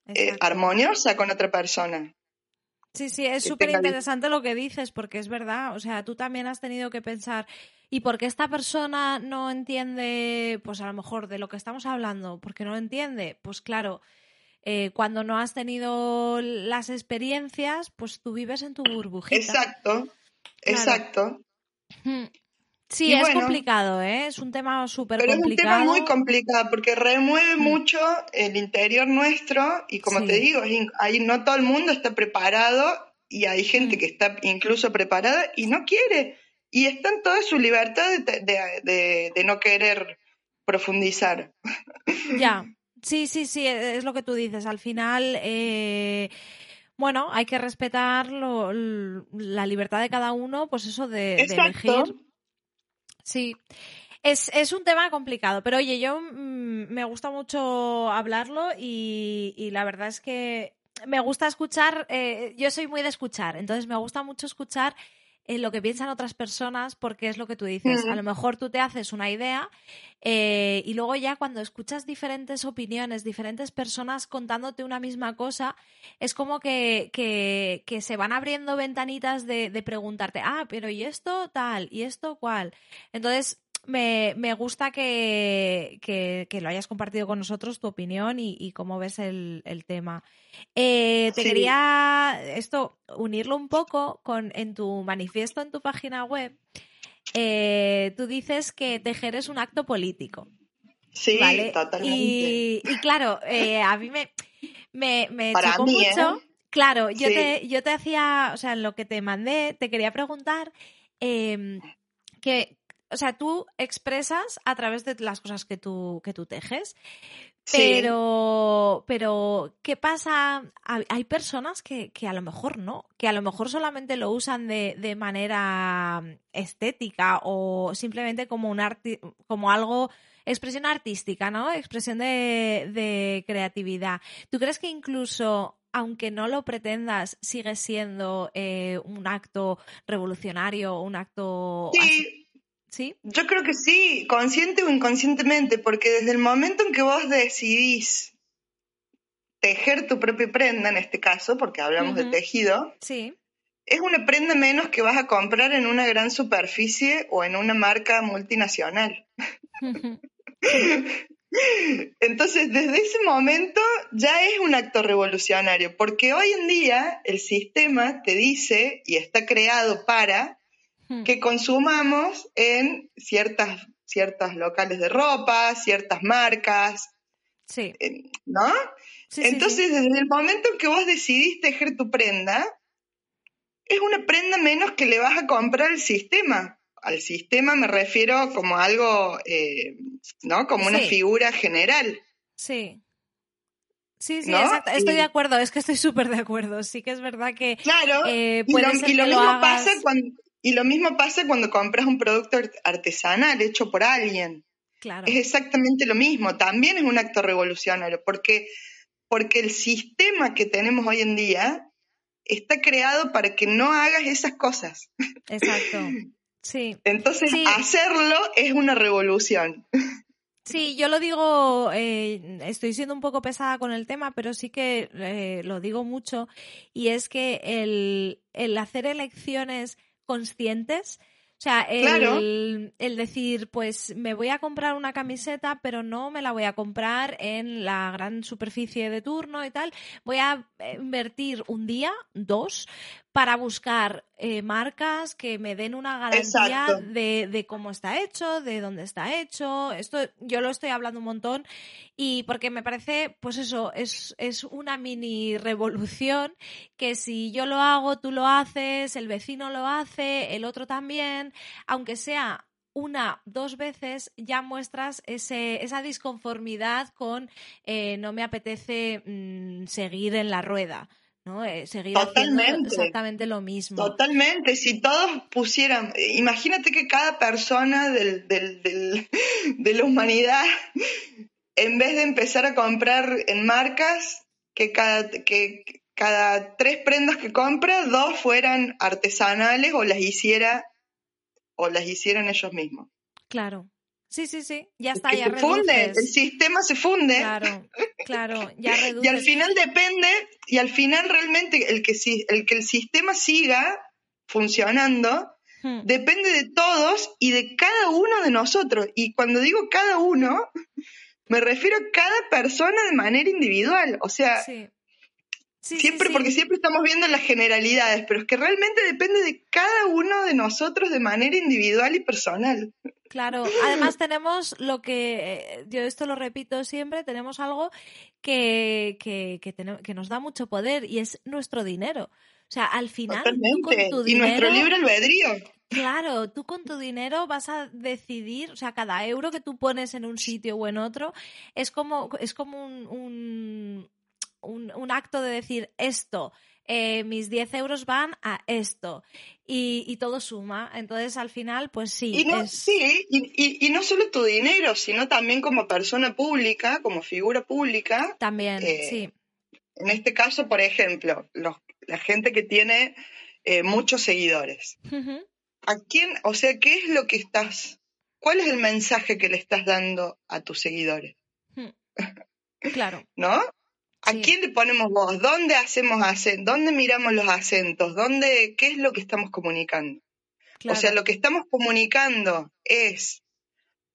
eh, armoniosa con otra persona. Sí, sí, es súper interesante lo que dices, porque es verdad, o sea, tú también has tenido que pensar, ¿y por qué esta persona no entiende, pues a lo mejor de lo que estamos hablando? ¿Por qué no lo entiende? Pues claro, eh, cuando no has tenido las experiencias, pues tú vives en tu burbujita. Exacto, Exacto. Sí, es complicado, ¿eh? Es un tema súper complicado. Pero es un tema muy complicado porque remueve mucho el interior nuestro y como te digo, ahí no todo el mundo está preparado y hay gente que está incluso preparada y no quiere. Y está en toda su libertad de, de no querer profundizar. Ya, sí, sí, sí, es lo que tú dices. Al final... Eh bueno, hay que respetar la libertad de cada uno, pues eso de, elegir. Sí. Es, un tema complicado, pero oye, yo mm, me gusta mucho hablarlo y, la verdad es que me gusta escuchar, eh, yo soy muy de escuchar, entonces me gusta mucho escuchar en lo que piensan otras personas, porque es lo que tú dices. A lo mejor tú te haces una idea eh, y luego ya cuando escuchas diferentes opiniones, diferentes personas contándote una misma cosa, es como que, que, se van abriendo ventanitas de, de preguntarte, ah, pero ¿y esto tal? ¿Y esto cuál? Entonces, me, me gusta que, que, lo hayas compartido con nosotros, tu opinión y, cómo ves el, el tema. Eh, te quería esto unirlo un poco con en tu manifiesto en tu página web. Eh, tú dices que tejer es un acto político. Sí, totalmente. Y, claro, eh, a mí me, me, me chocó mucho. Claro, yo, te, yo te hacía, o sea, en lo que te mandé, te quería preguntar em, que, o sea, tú expresas a través de las cosas que tú, que tú tejes, pero, pero, ¿qué pasa? Hay personas que, que, a lo mejor no, que a lo mejor solamente lo usan de, de manera estética o simplemente como un arti como algo, expresión artística, ¿no? Expresión de, de creatividad. ¿Tú crees que incluso aunque no lo pretendas, sigue siendo eh, un acto revolucionario, un acto ¿Sí? Yo creo que sí, consciente o inconscientemente, porque desde el momento en que vos decidís tejer tu propia prenda, en este caso, porque hablamos de tejido, sí. es una prenda menos que vas a comprar en una gran superficie o en una marca multinacional. Entonces, desde ese momento ya es un acto revolucionario, porque hoy en día el sistema te dice y está creado para. Que consumamos en ciertas, ciertos locales de ropa, ciertas marcas. Sí. Eh, ¿No? Entonces, desde el momento en que vos decidiste tejer tu prenda, es una prenda menos que le vas a comprar al sistema. Al sistema me refiero como algo, eh, ¿no? Como una figura general. Sí. Sí, sí, exacto. Estoy de acuerdo, es que estoy súper de acuerdo. Sí que es verdad que. Claro, eh, y lo, mismo pasa cuando, y lo mismo pasa cuando compras un producto artesanal hecho por alguien. Claro. Es exactamente lo mismo. También es un acto revolucionario, porque, porque el sistema que tenemos hoy en día está creado para que no hagas esas cosas. Exacto. Sí. Entonces, hacerlo es una revolución. Sí, yo lo digo, eh, estoy siendo un poco pesada con el tema, pero sí que eh, lo digo mucho, y es que el, el hacer elecciones conscientes o sea, el, el, decir, pues me voy a comprar una camiseta, pero no me la voy a comprar en la gran superficie de turno y tal. Voy a invertir un día, dos, para buscar eh, marcas que me den una garantía de, cómo está hecho, de dónde está hecho. Esto yo lo estoy hablando un montón y porque me parece, pues eso, es, es una mini revolución que si yo lo hago, tú lo haces, el vecino lo hace, el otro también, aunque sea una, dos veces ya muestras ese, esa disconformidad con eh, no me apetece mm, seguir en la rueda. ¿No? Eh, seguir haciendo exactamente lo mismo. Totalmente, si todos pusieran, imagínate que cada persona del, de la humanidad, en vez de empezar a comprar en marcas, que cada, que cada tres prendas que compra, dos fueran artesanales o las hiciera o las hicieran ellos mismos. Claro. Sí, sí, sí, ya está, ya se funde, el sistema se funde. Claro, claro, ya reduces. y al final depende, y al final realmente el que, el, que el sistema siga funcionando hmm. depende de todos y de cada uno de nosotros. Y cuando digo cada uno, me refiero a cada persona de manera individual. O sea, siempre, porque siempre estamos viendo las generalidades, pero es que realmente depende de cada uno de nosotros de manera individual y personal. Claro, además tenemos lo que, eh, yo esto lo repito siempre, tenemos algo que, que, que, nos da mucho poder y es nuestro dinero. O sea, al final, tú con tu dinero, y nuestro libre albedrío. Claro, tú con tu dinero vas a decidir, o sea, cada euro que tú pones en un sitio o en otro es como, es como un, un, un acto de decir esto eh, mis 10 euros van a esto y, todo suma. Entonces, al final, pues sí. Y no, Sí, y, no solo tu dinero, sino también como persona pública, como figura pública. También, eh, sí. En este caso, por ejemplo, la gente que tiene eh, muchos seguidores. ¿A quién, o sea, qué es lo que estás, cuál es el mensaje que le estás dando a tus seguidores? Claro. ¿No? ¿A quién le ponemos voz? ¿Dónde hacemos acentos? ¿Dónde miramos los acentos? ¿Dónde, ¿Qué es lo que estamos comunicando? O sea, lo que estamos comunicando es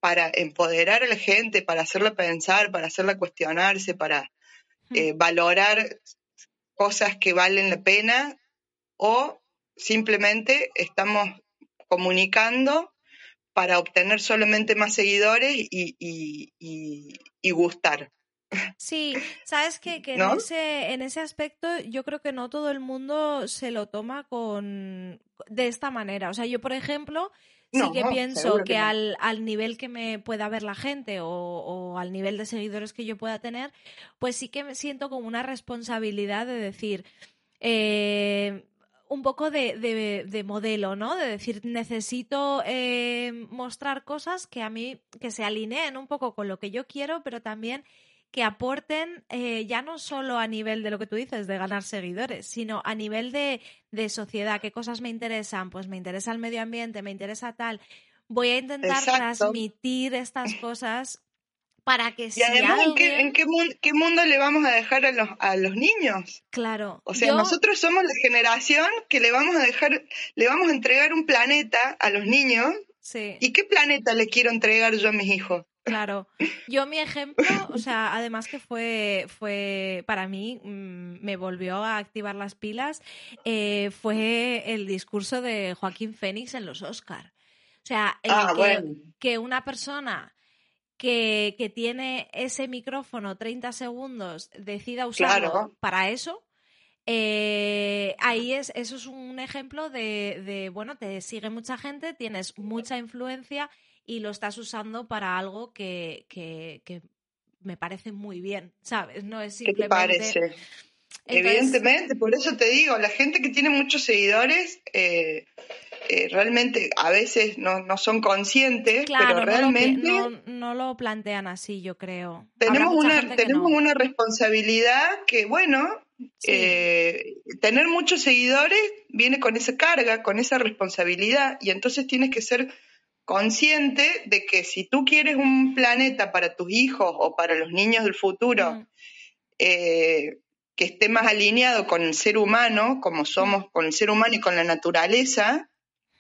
para empoderar a la gente, para hacerla pensar, para hacerla cuestionarse, para eh, valorar cosas que valen la pena o simplemente estamos comunicando para obtener solamente más seguidores y, y gustar. Sí, sabes que, en, ese, en ese aspecto yo creo que no todo el mundo se lo toma con de esta manera. O sea, yo, por ejemplo, sí que pienso que, al, al, nivel que me pueda ver la gente o, al nivel de seguidores que yo pueda tener, pues sí que me siento como una responsabilidad de decir. Eh, un poco de, de, modelo, ¿no? De decir, necesito eh, mostrar cosas que a mí, que se alineen un poco con lo que yo quiero, pero también que aporten eh, ya no solo a nivel de lo que tú dices, de ganar seguidores, sino a nivel de, sociedad. ¿Qué cosas me interesan? Pues me interesa el medio ambiente, me interesa tal. Voy a intentar transmitir estas cosas para que y además, ¿en, qué, mundo, le vamos a dejar a los, a los niños? Claro. O sea, nosotros somos la generación que le vamos a dejar, le vamos a entregar un planeta a los niños. Sí. ¿Y qué planeta le quiero entregar yo a mis hijos? Claro, yo mi ejemplo, o sea, además que fue, fue para mí, mm, me volvió a activar las pilas, eh, fue el discurso de Joaquín Fénix en los Oscar. O O sea, Ah, que, bueno. que una persona que, que tiene ese micrófono 30 segundos decida usarlo Claro. para eso, eh, ahí es, eso es un ejemplo de, de, bueno, te sigue mucha gente, tienes mucha influencia y lo estás usando para algo que, que, que me parece muy bien, ¿sabes? No es ¿Qué te simplemente... parece? Entonces- Evidentemente, por eso te digo, la gente que tiene muchos seguidores eh, eh, realmente a veces no, no son conscientes, Claro, pero no lo pi- realmente no, no lo plantean así, yo creo. Tenemos una tenemos una responsabilidad que, bueno, Sí. eh, tener muchos seguidores viene con esa carga, con esa responsabilidad, y entonces tienes que ser consciente de que si tú quieres un planeta para tus hijos o para los niños del futuro, Mm, eh, que esté más alineado con el ser humano, como somos con el ser humano y con la naturaleza,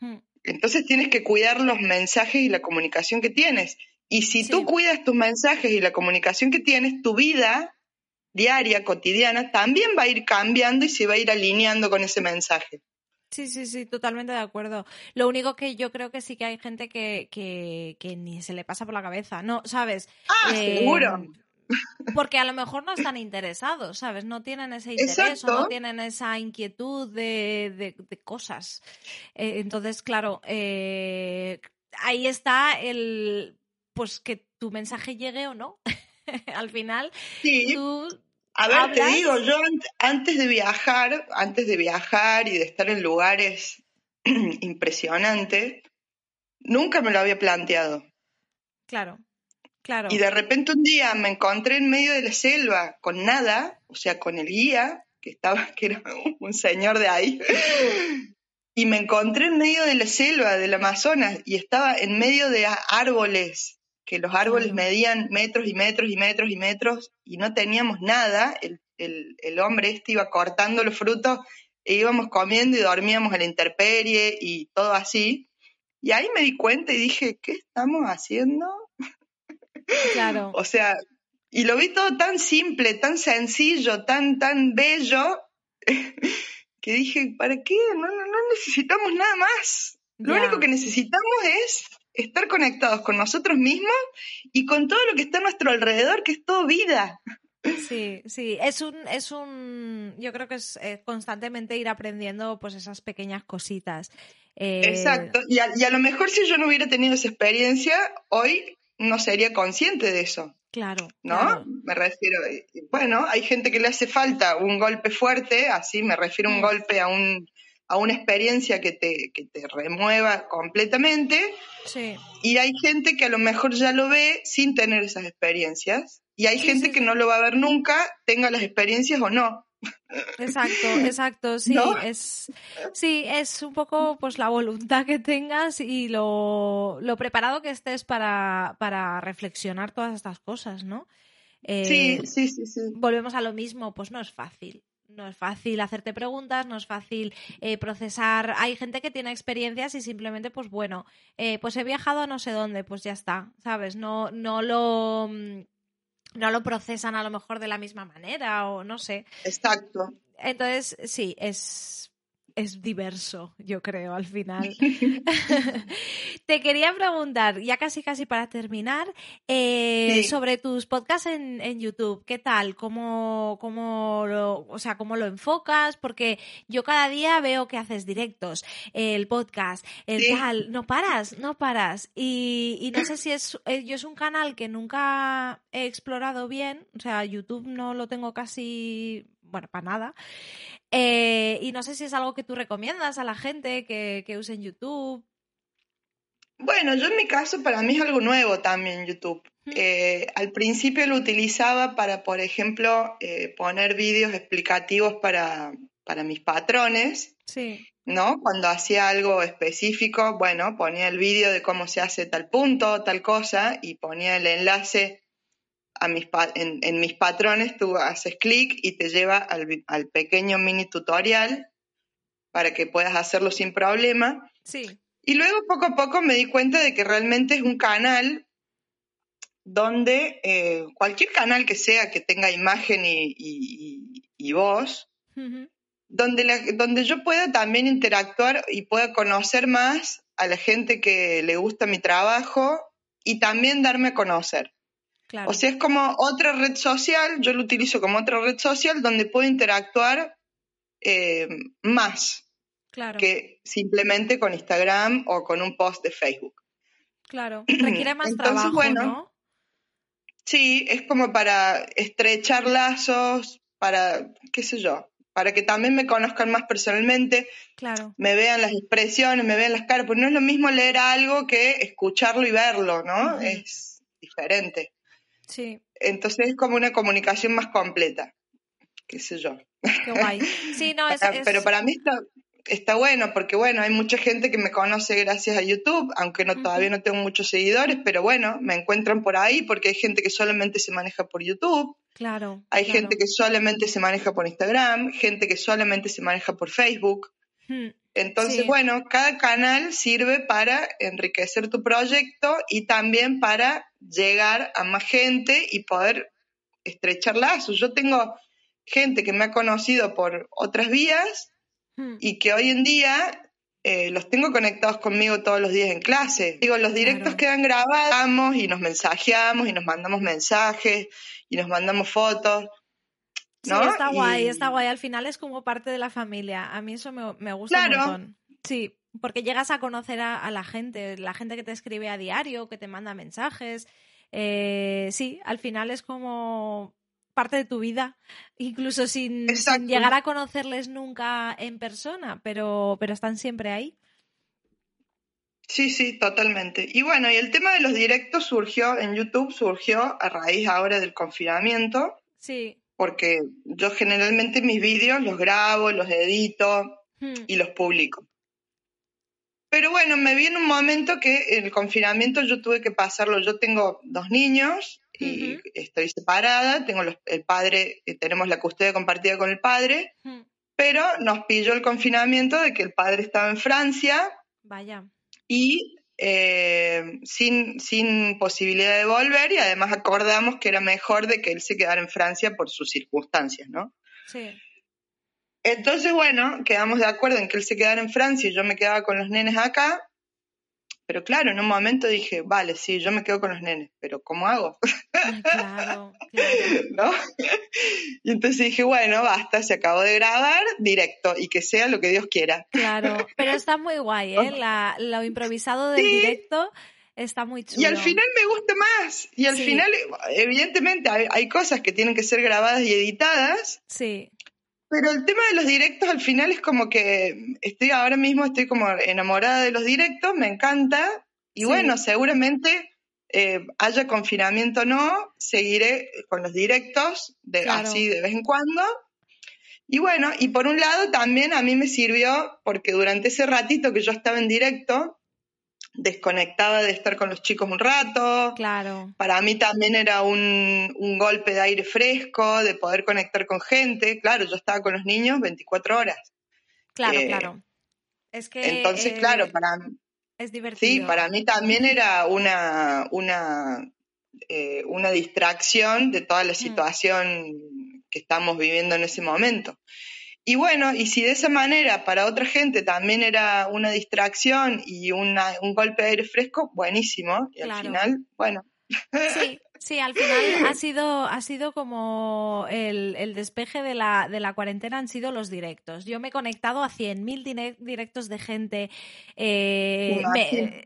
mm. entonces tienes que cuidar los mensajes y la comunicación que tienes. Y si Sí. tú cuidas tus mensajes y la comunicación que tienes, tu vida diaria, cotidiana, también va a ir cambiando y se va a ir alineando con ese mensaje. Sí, sí, sí, totalmente de acuerdo. Lo único que yo creo que sí que hay gente que, que, que ni se le pasa por la cabeza, ¿no? ¿Sabes? Ah, Eh, seguro. Porque a lo mejor no están interesados, ¿sabes? No tienen ese interés o no tienen esa inquietud de, de- de cosas. Eh, entonces, claro, eh, ahí está el, pues que tu mensaje llegue o no. Al final, Sí. tú A ver, te digo, yo ant- antes de viajar, antes de viajar y de estar en lugares impresionantes, nunca me lo había planteado. Claro, claro. Y de repente un día me encontré en medio de la selva con nada, o sea, con el guía, que estaba, que era un señor de ahí, y me encontré en medio de la selva del Amazonas y estaba en medio de árboles, que los árboles medían metros y metros y metros y metros, y no teníamos nada. El, el- el hombre este iba cortando los frutos e íbamos comiendo y dormíamos a la intemperie y todo así. Y ahí me di cuenta y dije, ¿qué estamos haciendo? Claro. O sea, y lo vi todo tan simple, tan sencillo, tan, tan bello, que dije, ¿para qué? No, no, no necesitamos nada más. Lo único que necesitamos es estar conectados con nosotros mismos y con todo lo que está a nuestro alrededor, que es todo vida. Sí, sí, es un, es un, yo creo que es eh, constantemente ir aprendiendo pues esas pequeñas cositas. Eh, Exacto. Y a, y a lo mejor si yo no hubiera tenido esa experiencia, hoy no sería consciente de eso. Claro, ¿no? claro. Me refiero, bueno, hay gente que le hace falta un golpe fuerte, así me refiero a un Mm. golpe a un a una experiencia que te, que te remueva completamente Sí, y hay gente que a lo mejor ya lo ve sin tener esas experiencias y hay Sí, gente sí, que no lo va a ver nunca, tenga las experiencias o no. exacto, exacto, sí, ¿No? es, sí, es un poco pues la voluntad que tengas y lo, lo preparado que estés para, para reflexionar todas estas cosas, ¿no? Eh, sí, sí, sí, sí. volvemos a lo mismo, pues no es fácil. No es fácil hacerte preguntas, no es fácil eh, procesar. Hay gente que tiene experiencias y simplemente, pues bueno, eh, pues he viajado a no sé dónde, pues ya está, ¿sabes? No, no lo mm, no lo procesan a lo mejor de la misma manera o no sé. Exacto. Entonces, sí, es, es diverso, yo creo, al final. Te quería preguntar, ya casi casi para terminar, eh, Sí. sobre tus podcasts en, en YouTube. ¿Qué tal? ¿Cómo, cómo lo, o sea, cómo lo enfocas? Porque yo cada día veo que haces directos, el podcast, el Sí. tal, no paras, no paras. Y, y no sé si es, eh, yo es un canal que nunca he explorado bien, o sea, YouTube no lo tengo casi, bueno, para nada. Eh, y no sé si es algo que tú recomiendas a la gente que, que use en YouTube. Bueno, yo en mi caso para mí es algo nuevo también YouTube. Eh, al principio lo utilizaba para, por ejemplo, eh, poner vídeos explicativos para, para mis patrones, Sí, ¿no? Cuando hacía algo específico, bueno, ponía el vídeo de cómo se hace tal punto, tal cosa, y ponía el enlace a mis pa- en, en mis patrones, tú haces clic y te lleva al, pequeño mini tutorial para que puedas hacerlo sin problema. sí, Y luego poco a poco me di cuenta de que realmente es un canal donde eh, cualquier canal que sea que tenga imagen y, y- y- y voz, donde, la- donde yo pueda también interactuar y pueda conocer más a la gente que le gusta mi trabajo y también darme a conocer. O sea, es como otra red social, yo lo utilizo como otra red social donde puedo interactuar eh, más que simplemente con Instagram o con un post de Facebook. Claro, requiere más trabajo, bueno, Sí, es como para estrechar lazos, para, qué sé yo, para que también me conozcan más personalmente, claro. me vean las expresiones, me vean las caras, porque no es lo mismo leer algo que escucharlo y verlo, ¿no? Es diferente. Sí. Entonces es como una comunicación más completa, qué sé yo. Qué guay. Sí, no, es, Pero para mí está, está bueno, porque bueno, hay mucha gente que me conoce gracias a YouTube, aunque no, todavía no tengo muchos seguidores, pero bueno, me encuentran por ahí porque hay gente que solamente se maneja por YouTube. Claro. Hay gente que solamente se maneja por Instagram, gente que solamente se maneja por Facebook. Hmm, Entonces, bueno, cada canal sirve para enriquecer tu proyecto y también para llegar a más gente y poder estrechar lazos. Yo tengo gente que me ha conocido por otras vías Hmm. y que hoy en día eh, los tengo conectados conmigo todos los días en clase. Digo, los directos quedan grabados y nos mensajeamos y nos mandamos mensajes y nos mandamos fotos. ¿No? Sí, está guay, está guay. Al final es como parte de la familia. A mí eso me, gusta un montón. Sí, porque llegas a conocer a, la gente, la gente que te escribe a diario, que te manda mensajes. Eh, sí, al final es como parte de tu vida, incluso sin, llegar a conocerles nunca en persona, pero, pero están siempre ahí. Sí, sí, totalmente. Y bueno, y el tema de los directos surgió en YouTube, surgió a raíz ahora del confinamiento. Sí. Porque yo generalmente mis vídeos los grabo, los edito hmm. y los publico. Pero bueno, me vi en un momento que el confinamiento yo tuve que pasarlo. Yo tengo dos niños y estoy separada, tengo el padre, eh, tenemos la custodia compartida con el padre, pero nos pilló el confinamiento de que el padre estaba en Francia. Vaya. Y eh, sin, sin posibilidad de volver y además acordamos que era mejor de que él se quedara en Francia por sus circunstancias, ¿no? Sí. Entonces, bueno, quedamos de acuerdo en que él se quedara en Francia y yo me quedaba con los nenes acá pero claro, en un momento dije, vale, sí, yo me quedo con los nenes, pero ¿cómo hago? claro, ¿No? Y entonces dije, bueno, basta, se acabó de grabar, directo, y que sea lo que Dios quiera. Claro, pero está muy guay, ¿eh? lo improvisado del directo está muy chulo. Y al final me gusta más. Y al final, evidentemente, hay, hay, cosas que tienen que ser grabadas y editadas. Sí. Pero el tema de los directos al final es como que estoy ahora mismo, estoy como enamorada de los directos, me encanta. Y bueno, seguramente eh, haya confinamiento o no, seguiré con los directos de, así de vez en cuando. Y bueno, y por un lado también a mí me sirvió porque durante ese ratito que yo estaba en directo, desconectaba de estar con los chicos un rato. Claro. Para mí también era un, golpe de aire fresco, de poder conectar con gente. Claro, yo estaba con los niños 24 horas. Claro, eh, claro. Es que. Entonces, eh, claro, para Es divertido. Sí, para mí también era una, una, eh, una distracción de toda la mm. situación que estamos viviendo en ese momento. Y bueno, y si de esa manera para otra gente también era una distracción y un golpe de aire fresco, buenísimo. Y al final, bueno. Sí, sí, al final ha sido, ha sido como el, despeje de la, de la, cuarentena han sido los directos. Yo me he conectado a 100.000 directos de gente, eh, eh,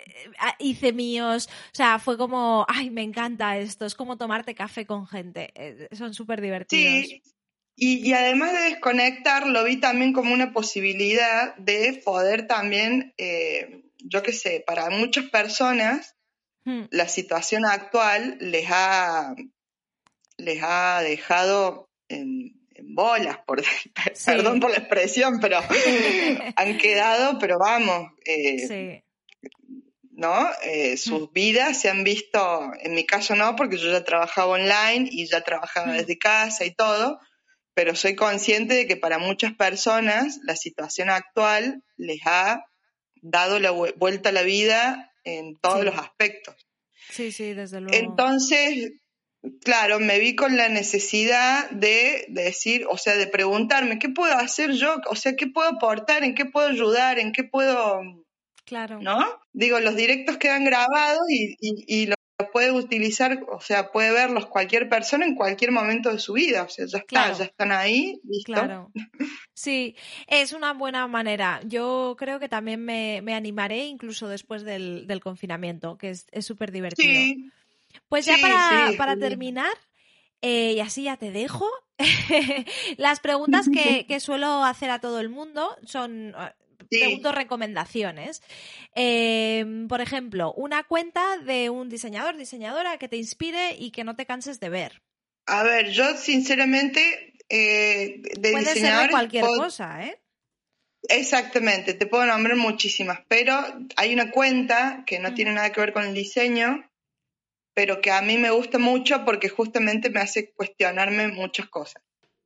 hice míos, o sea, fue como, ay, me encanta esto, es como tomarte café con gente, eh, son súper divertidos. Sí. Y, además de desconectar, lo vi también como una posibilidad de poder también, eh, yo qué sé, para muchas personas, hmm. la situación actual les ha, les ha dejado en, bolas, por, perdón por la expresión, pero han quedado, pero vamos, eh, ¿no? Eh, sus hmm. vidas se han visto, en mi caso no, porque yo ya trabajaba online y ya trabajaba hmm. desde casa y todo, pero soy consciente de que para muchas personas la situación actual les ha dado la vuelta a la vida en todos los aspectos. Sí, sí, desde luego. Entonces, claro, me vi con la necesidad de, decir, o sea, de preguntarme, ¿qué puedo hacer yo? O sea, ¿qué puedo aportar? ¿En qué puedo ayudar? ¿En qué puedo Claro. ¿No? Digo, los directos quedan grabados y, y, los puede utilizar, o sea, puede verlos cualquier persona en cualquier momento de su vida. O sea, ya está, ya están ahí, listo. Claro. Sí, es una buena manera. Yo creo que también me, animaré incluso después del, confinamiento, que es súper divertido. Sí. Pues ya para, para terminar, eh, y así ya te dejo. Las preguntas que, que, suelo hacer a todo el mundo son pregunto recomendaciones. Em, por ejemplo, una cuenta de un diseñador, diseñadora que te inspire y que no te canses de ver. A ver, yo sinceramente eh, de Puede ser cualquier cosa, ¿eh? Exactamente, te puedo nombrar muchísimas, pero hay una cuenta que no tiene nada que ver con el diseño, pero que a mí me gusta mucho porque justamente me hace cuestionarme muchas cosas.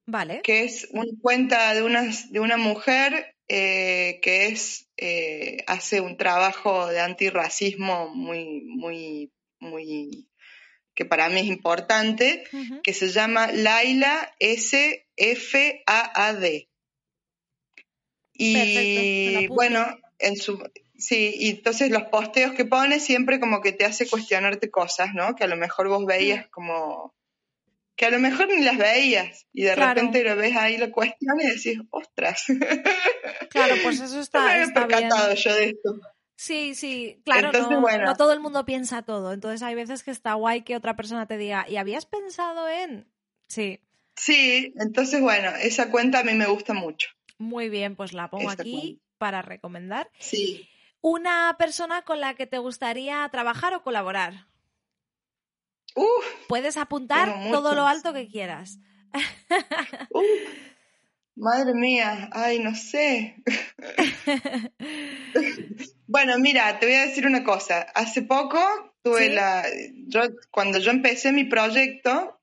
Vale. Que es una cuenta de una, de una mujer eh, que es, eh, hace un trabajo de antirracismo muy, muy, muy, que para mí es importante, que se llama Laila S. F. A. A. D. Y bueno, en su, sí, y entonces los posteos que pone siempre como que te hace cuestionarte cosas, ¿no? Que a lo mejor vos veías como que a lo mejor ni las veías y de repente lo ves ahí, lo cuestionas y decís, ostras. Claro, pues eso está, no me está bien. yo de esto. Sí, sí, claro, no, todo el mundo piensa todo, entonces hay veces que está guay que otra persona te diga, ¿y habías pensado en...? Sí. Sí, entonces bueno, esa cuenta a mí me gusta mucho. Muy bien, pues la pongo aquí para recomendar. Sí. ¿Una persona con la que te gustaría trabajar o colaborar? Puedes apuntar todo lo alto que quieras. madre mía, ay, no sé. bueno, mira, te voy a decir una cosa. Hace poco tuve la. Yo, cuando yo empecé mi proyecto,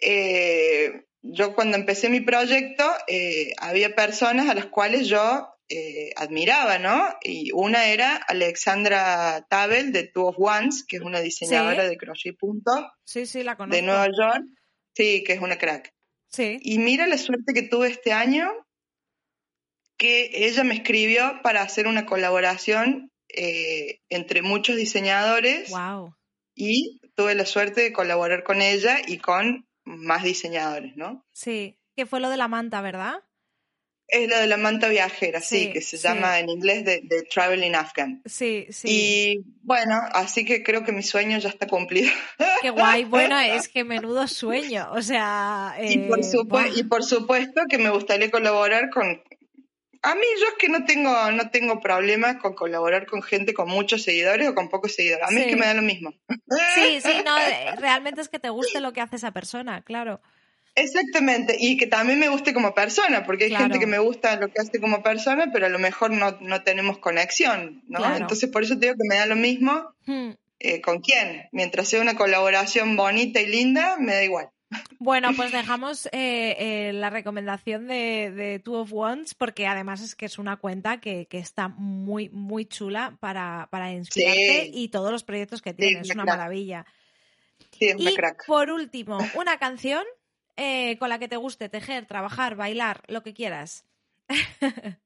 eh, yo cuando empecé mi proyecto, eh, había personas a las cuales yo eh, admiraba, ¿no? Y una era Alexandra Tabel de Two of Ones, que es una diseñadora de crochet punto. Sí, sí, la conozco. De Nueva York. Sí, que es una crack. Sí. Y mira la suerte que tuve este año, que ella me escribió para hacer una colaboración eh, entre muchos diseñadores. Wow. Y tuve la suerte de colaborar con ella y con más diseñadores, ¿no? Sí, que fue lo de la manta, ¿verdad? Es lo de la manta viajera, sí, que se llama en inglés de, Traveling Afghan. Sí, sí. Y bueno, así que creo que mi sueño ya está cumplido. Qué guay, bueno, es que menudo sueño, o sea... y, por eh, y por supuesto que me gustaría colaborar con... A mí yo es que no tengo, no tengo problemas con colaborar con gente con muchos seguidores o con pocos seguidores. A mí es que me da lo mismo. Sí, sí, no, realmente es que te guste lo que hace esa persona, claro. Exactamente, y que también me guste como persona, porque hay gente que me gusta lo que hace como persona, pero a lo mejor no, no tenemos conexión, ¿no? Entonces por eso te digo que me da lo mismo hmm. eh, con quién. Mientras sea una colaboración bonita y linda, me da igual. Bueno, pues dejamos eh, eh, la recomendación de, de, Two of Ones porque además es que es una cuenta que, que está muy, muy chula para, para inspirarte y todos los proyectos que tiene, es una maravilla. Sí, es y crack. por último, una canción eh, con la que te guste tejer, trabajar, bailar, lo que quieras.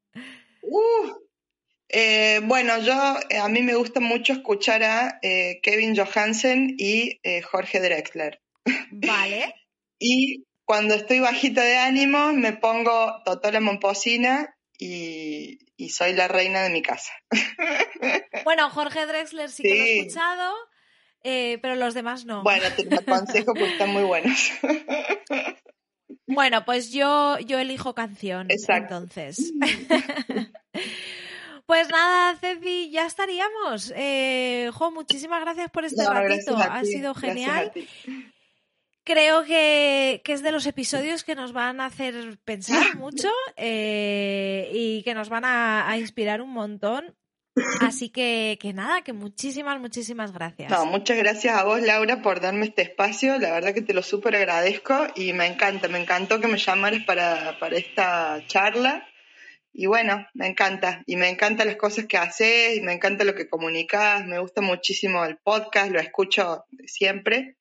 Uh, eh, bueno, yo eh, a mí me gusta mucho escuchar a Kevin Johansen y Jorge Drexler. Vale. y cuando estoy bajita de ánimo me pongo Totola Momposina y, y, soy la reina de mi casa. bueno, Jorge Drexler sí, que lo he escuchado. Eh, pero los demás no. Bueno, te lo aconsejo porque están muy buenos. Bueno, pues yo, yo elijo canción, entonces. Pues nada, Ceci, ya estaríamos. Eh, jo, muchísimas gracias por este ratito. Ha sido genial. Creo que, es de los episodios que nos van a hacer pensar mucho eh, y que nos van a, inspirar un montón. Así que, que nada, que muchísimas, muchísimas gracias. No, muchas gracias a vos, Laura, por darme este espacio. La verdad que te lo súper agradezco y me encanta, me encantó que me llamaras para, para esta charla. Y bueno, me encanta. Y me encantan las cosas que haces, y me encanta lo que comunicas. Me gusta muchísimo el podcast, lo escucho siempre.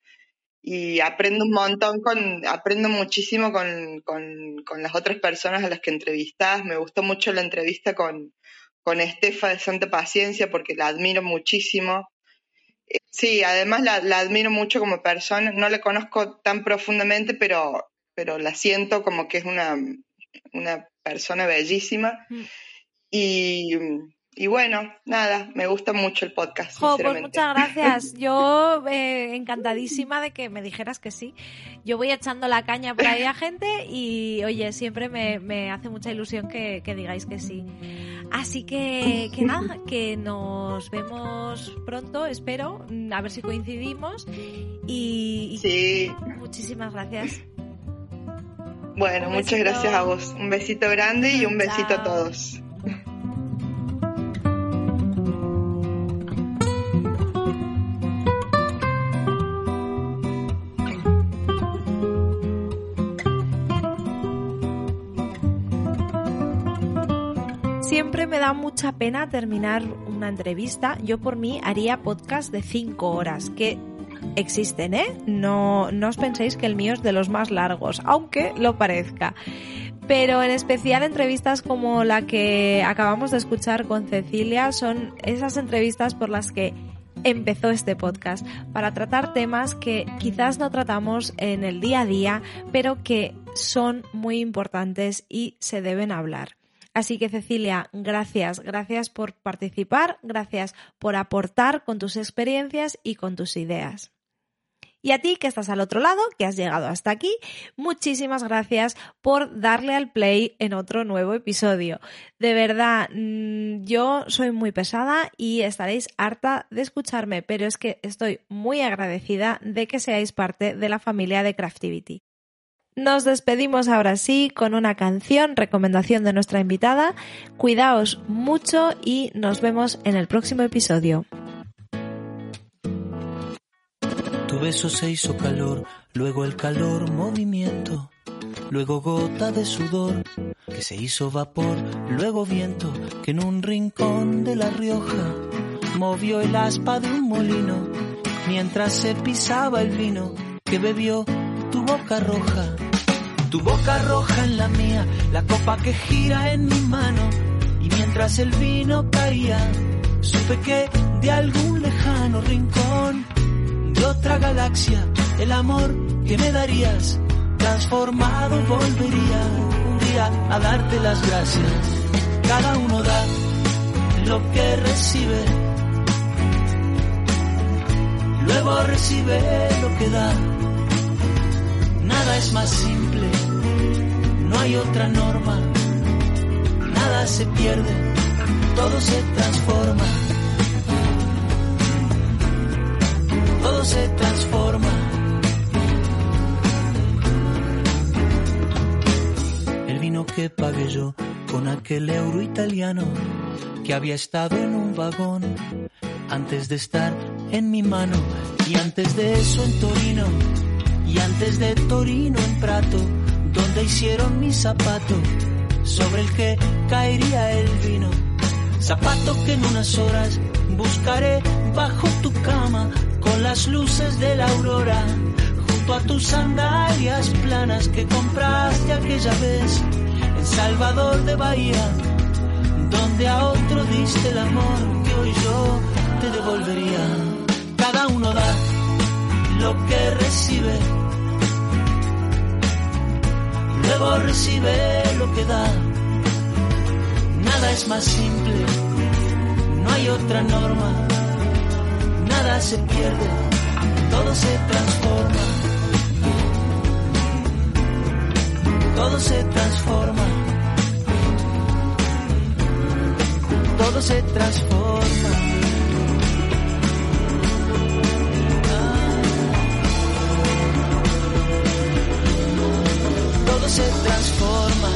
Y aprendo un montón con, aprendo muchísimo con, con, con las otras personas a las que entrevistas. Me gustó mucho la entrevista con, con Estefa de Santa Paciencia porque la admiro muchísimo. Eh, sí, además la, admiro mucho como persona, no la conozco tan profundamente, pero, pero la siento como que es una, una persona bellísima. Mm. Y y bueno, nada, me gusta mucho el podcast. pues muchas gracias. Yo eh, encantadísima de que me dijeras que sí. Yo voy echando la caña por ahí a gente y oye, siempre me, hace mucha ilusión que, digáis que sí. Así que, que nada, que nos vemos pronto, espero, a ver si coincidimos. Y, sí. muchísimas gracias. Bueno, muchas gracias a vos. Un besito grande y un besito a todos. Siempre me da mucha pena terminar una entrevista. Yo por mí haría podcast de cinco horas, que existen, ¿eh? No, no os penséis que el mío es de los más largos, aunque lo parezca. Pero en especial entrevistas como la que acabamos de escuchar con Cecilia son esas entrevistas por las que empezó este podcast, para tratar temas que quizás no tratamos en el día a día, pero que son muy importantes y se deben hablar. Así que Cecilia, gracias, gracias por participar, gracias por aportar con tus experiencias y con tus ideas. Y a ti que estás al otro lado, que has llegado hasta aquí, muchísimas gracias por darle al play en otro nuevo episodio. De verdad, mm, yo soy muy pesada y estaréis harta de escucharme, pero es que estoy muy agradecida de que seáis parte de la familia de Craftivity. Nos despedimos ahora sí con una canción, recomendación de nuestra invitada. Cuidaos mucho y nos vemos en el próximo episodio. Tu beso se hizo calor, luego el calor movimiento, luego gota de sudor que se hizo vapor, luego viento que en un rincón de La Rioja movió el aspa de un molino mientras se pisaba el vino que bebió tu boca roja tu boca roja en la mía, la copa que gira en mi mano. Y mientras el vino caía, supe que de algún lejano rincón de otra galaxia, el amor que me darías, transformado volvería un día a darte las gracias. Cada uno da lo que recibe, luego recibe lo que da. Nada es más simple. No hay otra norma, nada se pierde, todo se transforma, todo se transforma. El vino que pagué yo con aquel euro italiano que había estado en un vagón antes de estar en mi mano y antes de eso en Torino y antes de Torino en Prato donde hicieron mi zapato, sobre el que caería el vino. Zapato que en unas horas buscaré bajo tu cama con las luces de la aurora, junto a tus sandalias planas que compraste aquella vez en Salvador de Bahía, donde a otro diste el amor que hoy yo te devolvería. Cada uno da lo que recibe recibe lo que da. Nada es más simple, no hay otra norma, nada se pierde, todo se transforma. Todo se transforma. Todo se transforma. Se transforma.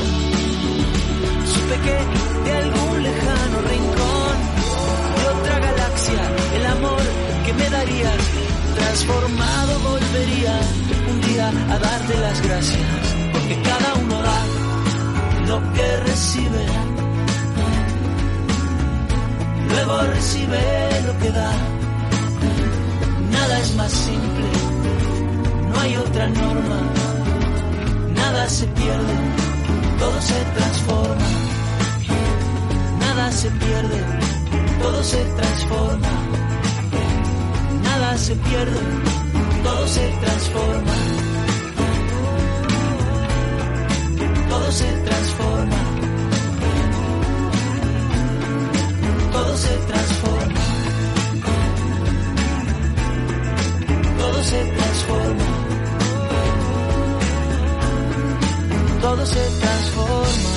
Supe que de algún lejano rincón de otra galaxia, el amor que me daría transformado volvería un día a darte las gracias, porque cada uno da lo que recibe. Luego recibe lo que da. Nada es más simple, no hay otra norma nada se pierde, todo se transforma, nada se pierde, todo se transforma. Nada se pierde, todo se transforma. Todo se transforma. Todo se transforma. Todo se transforma. todo se transforma.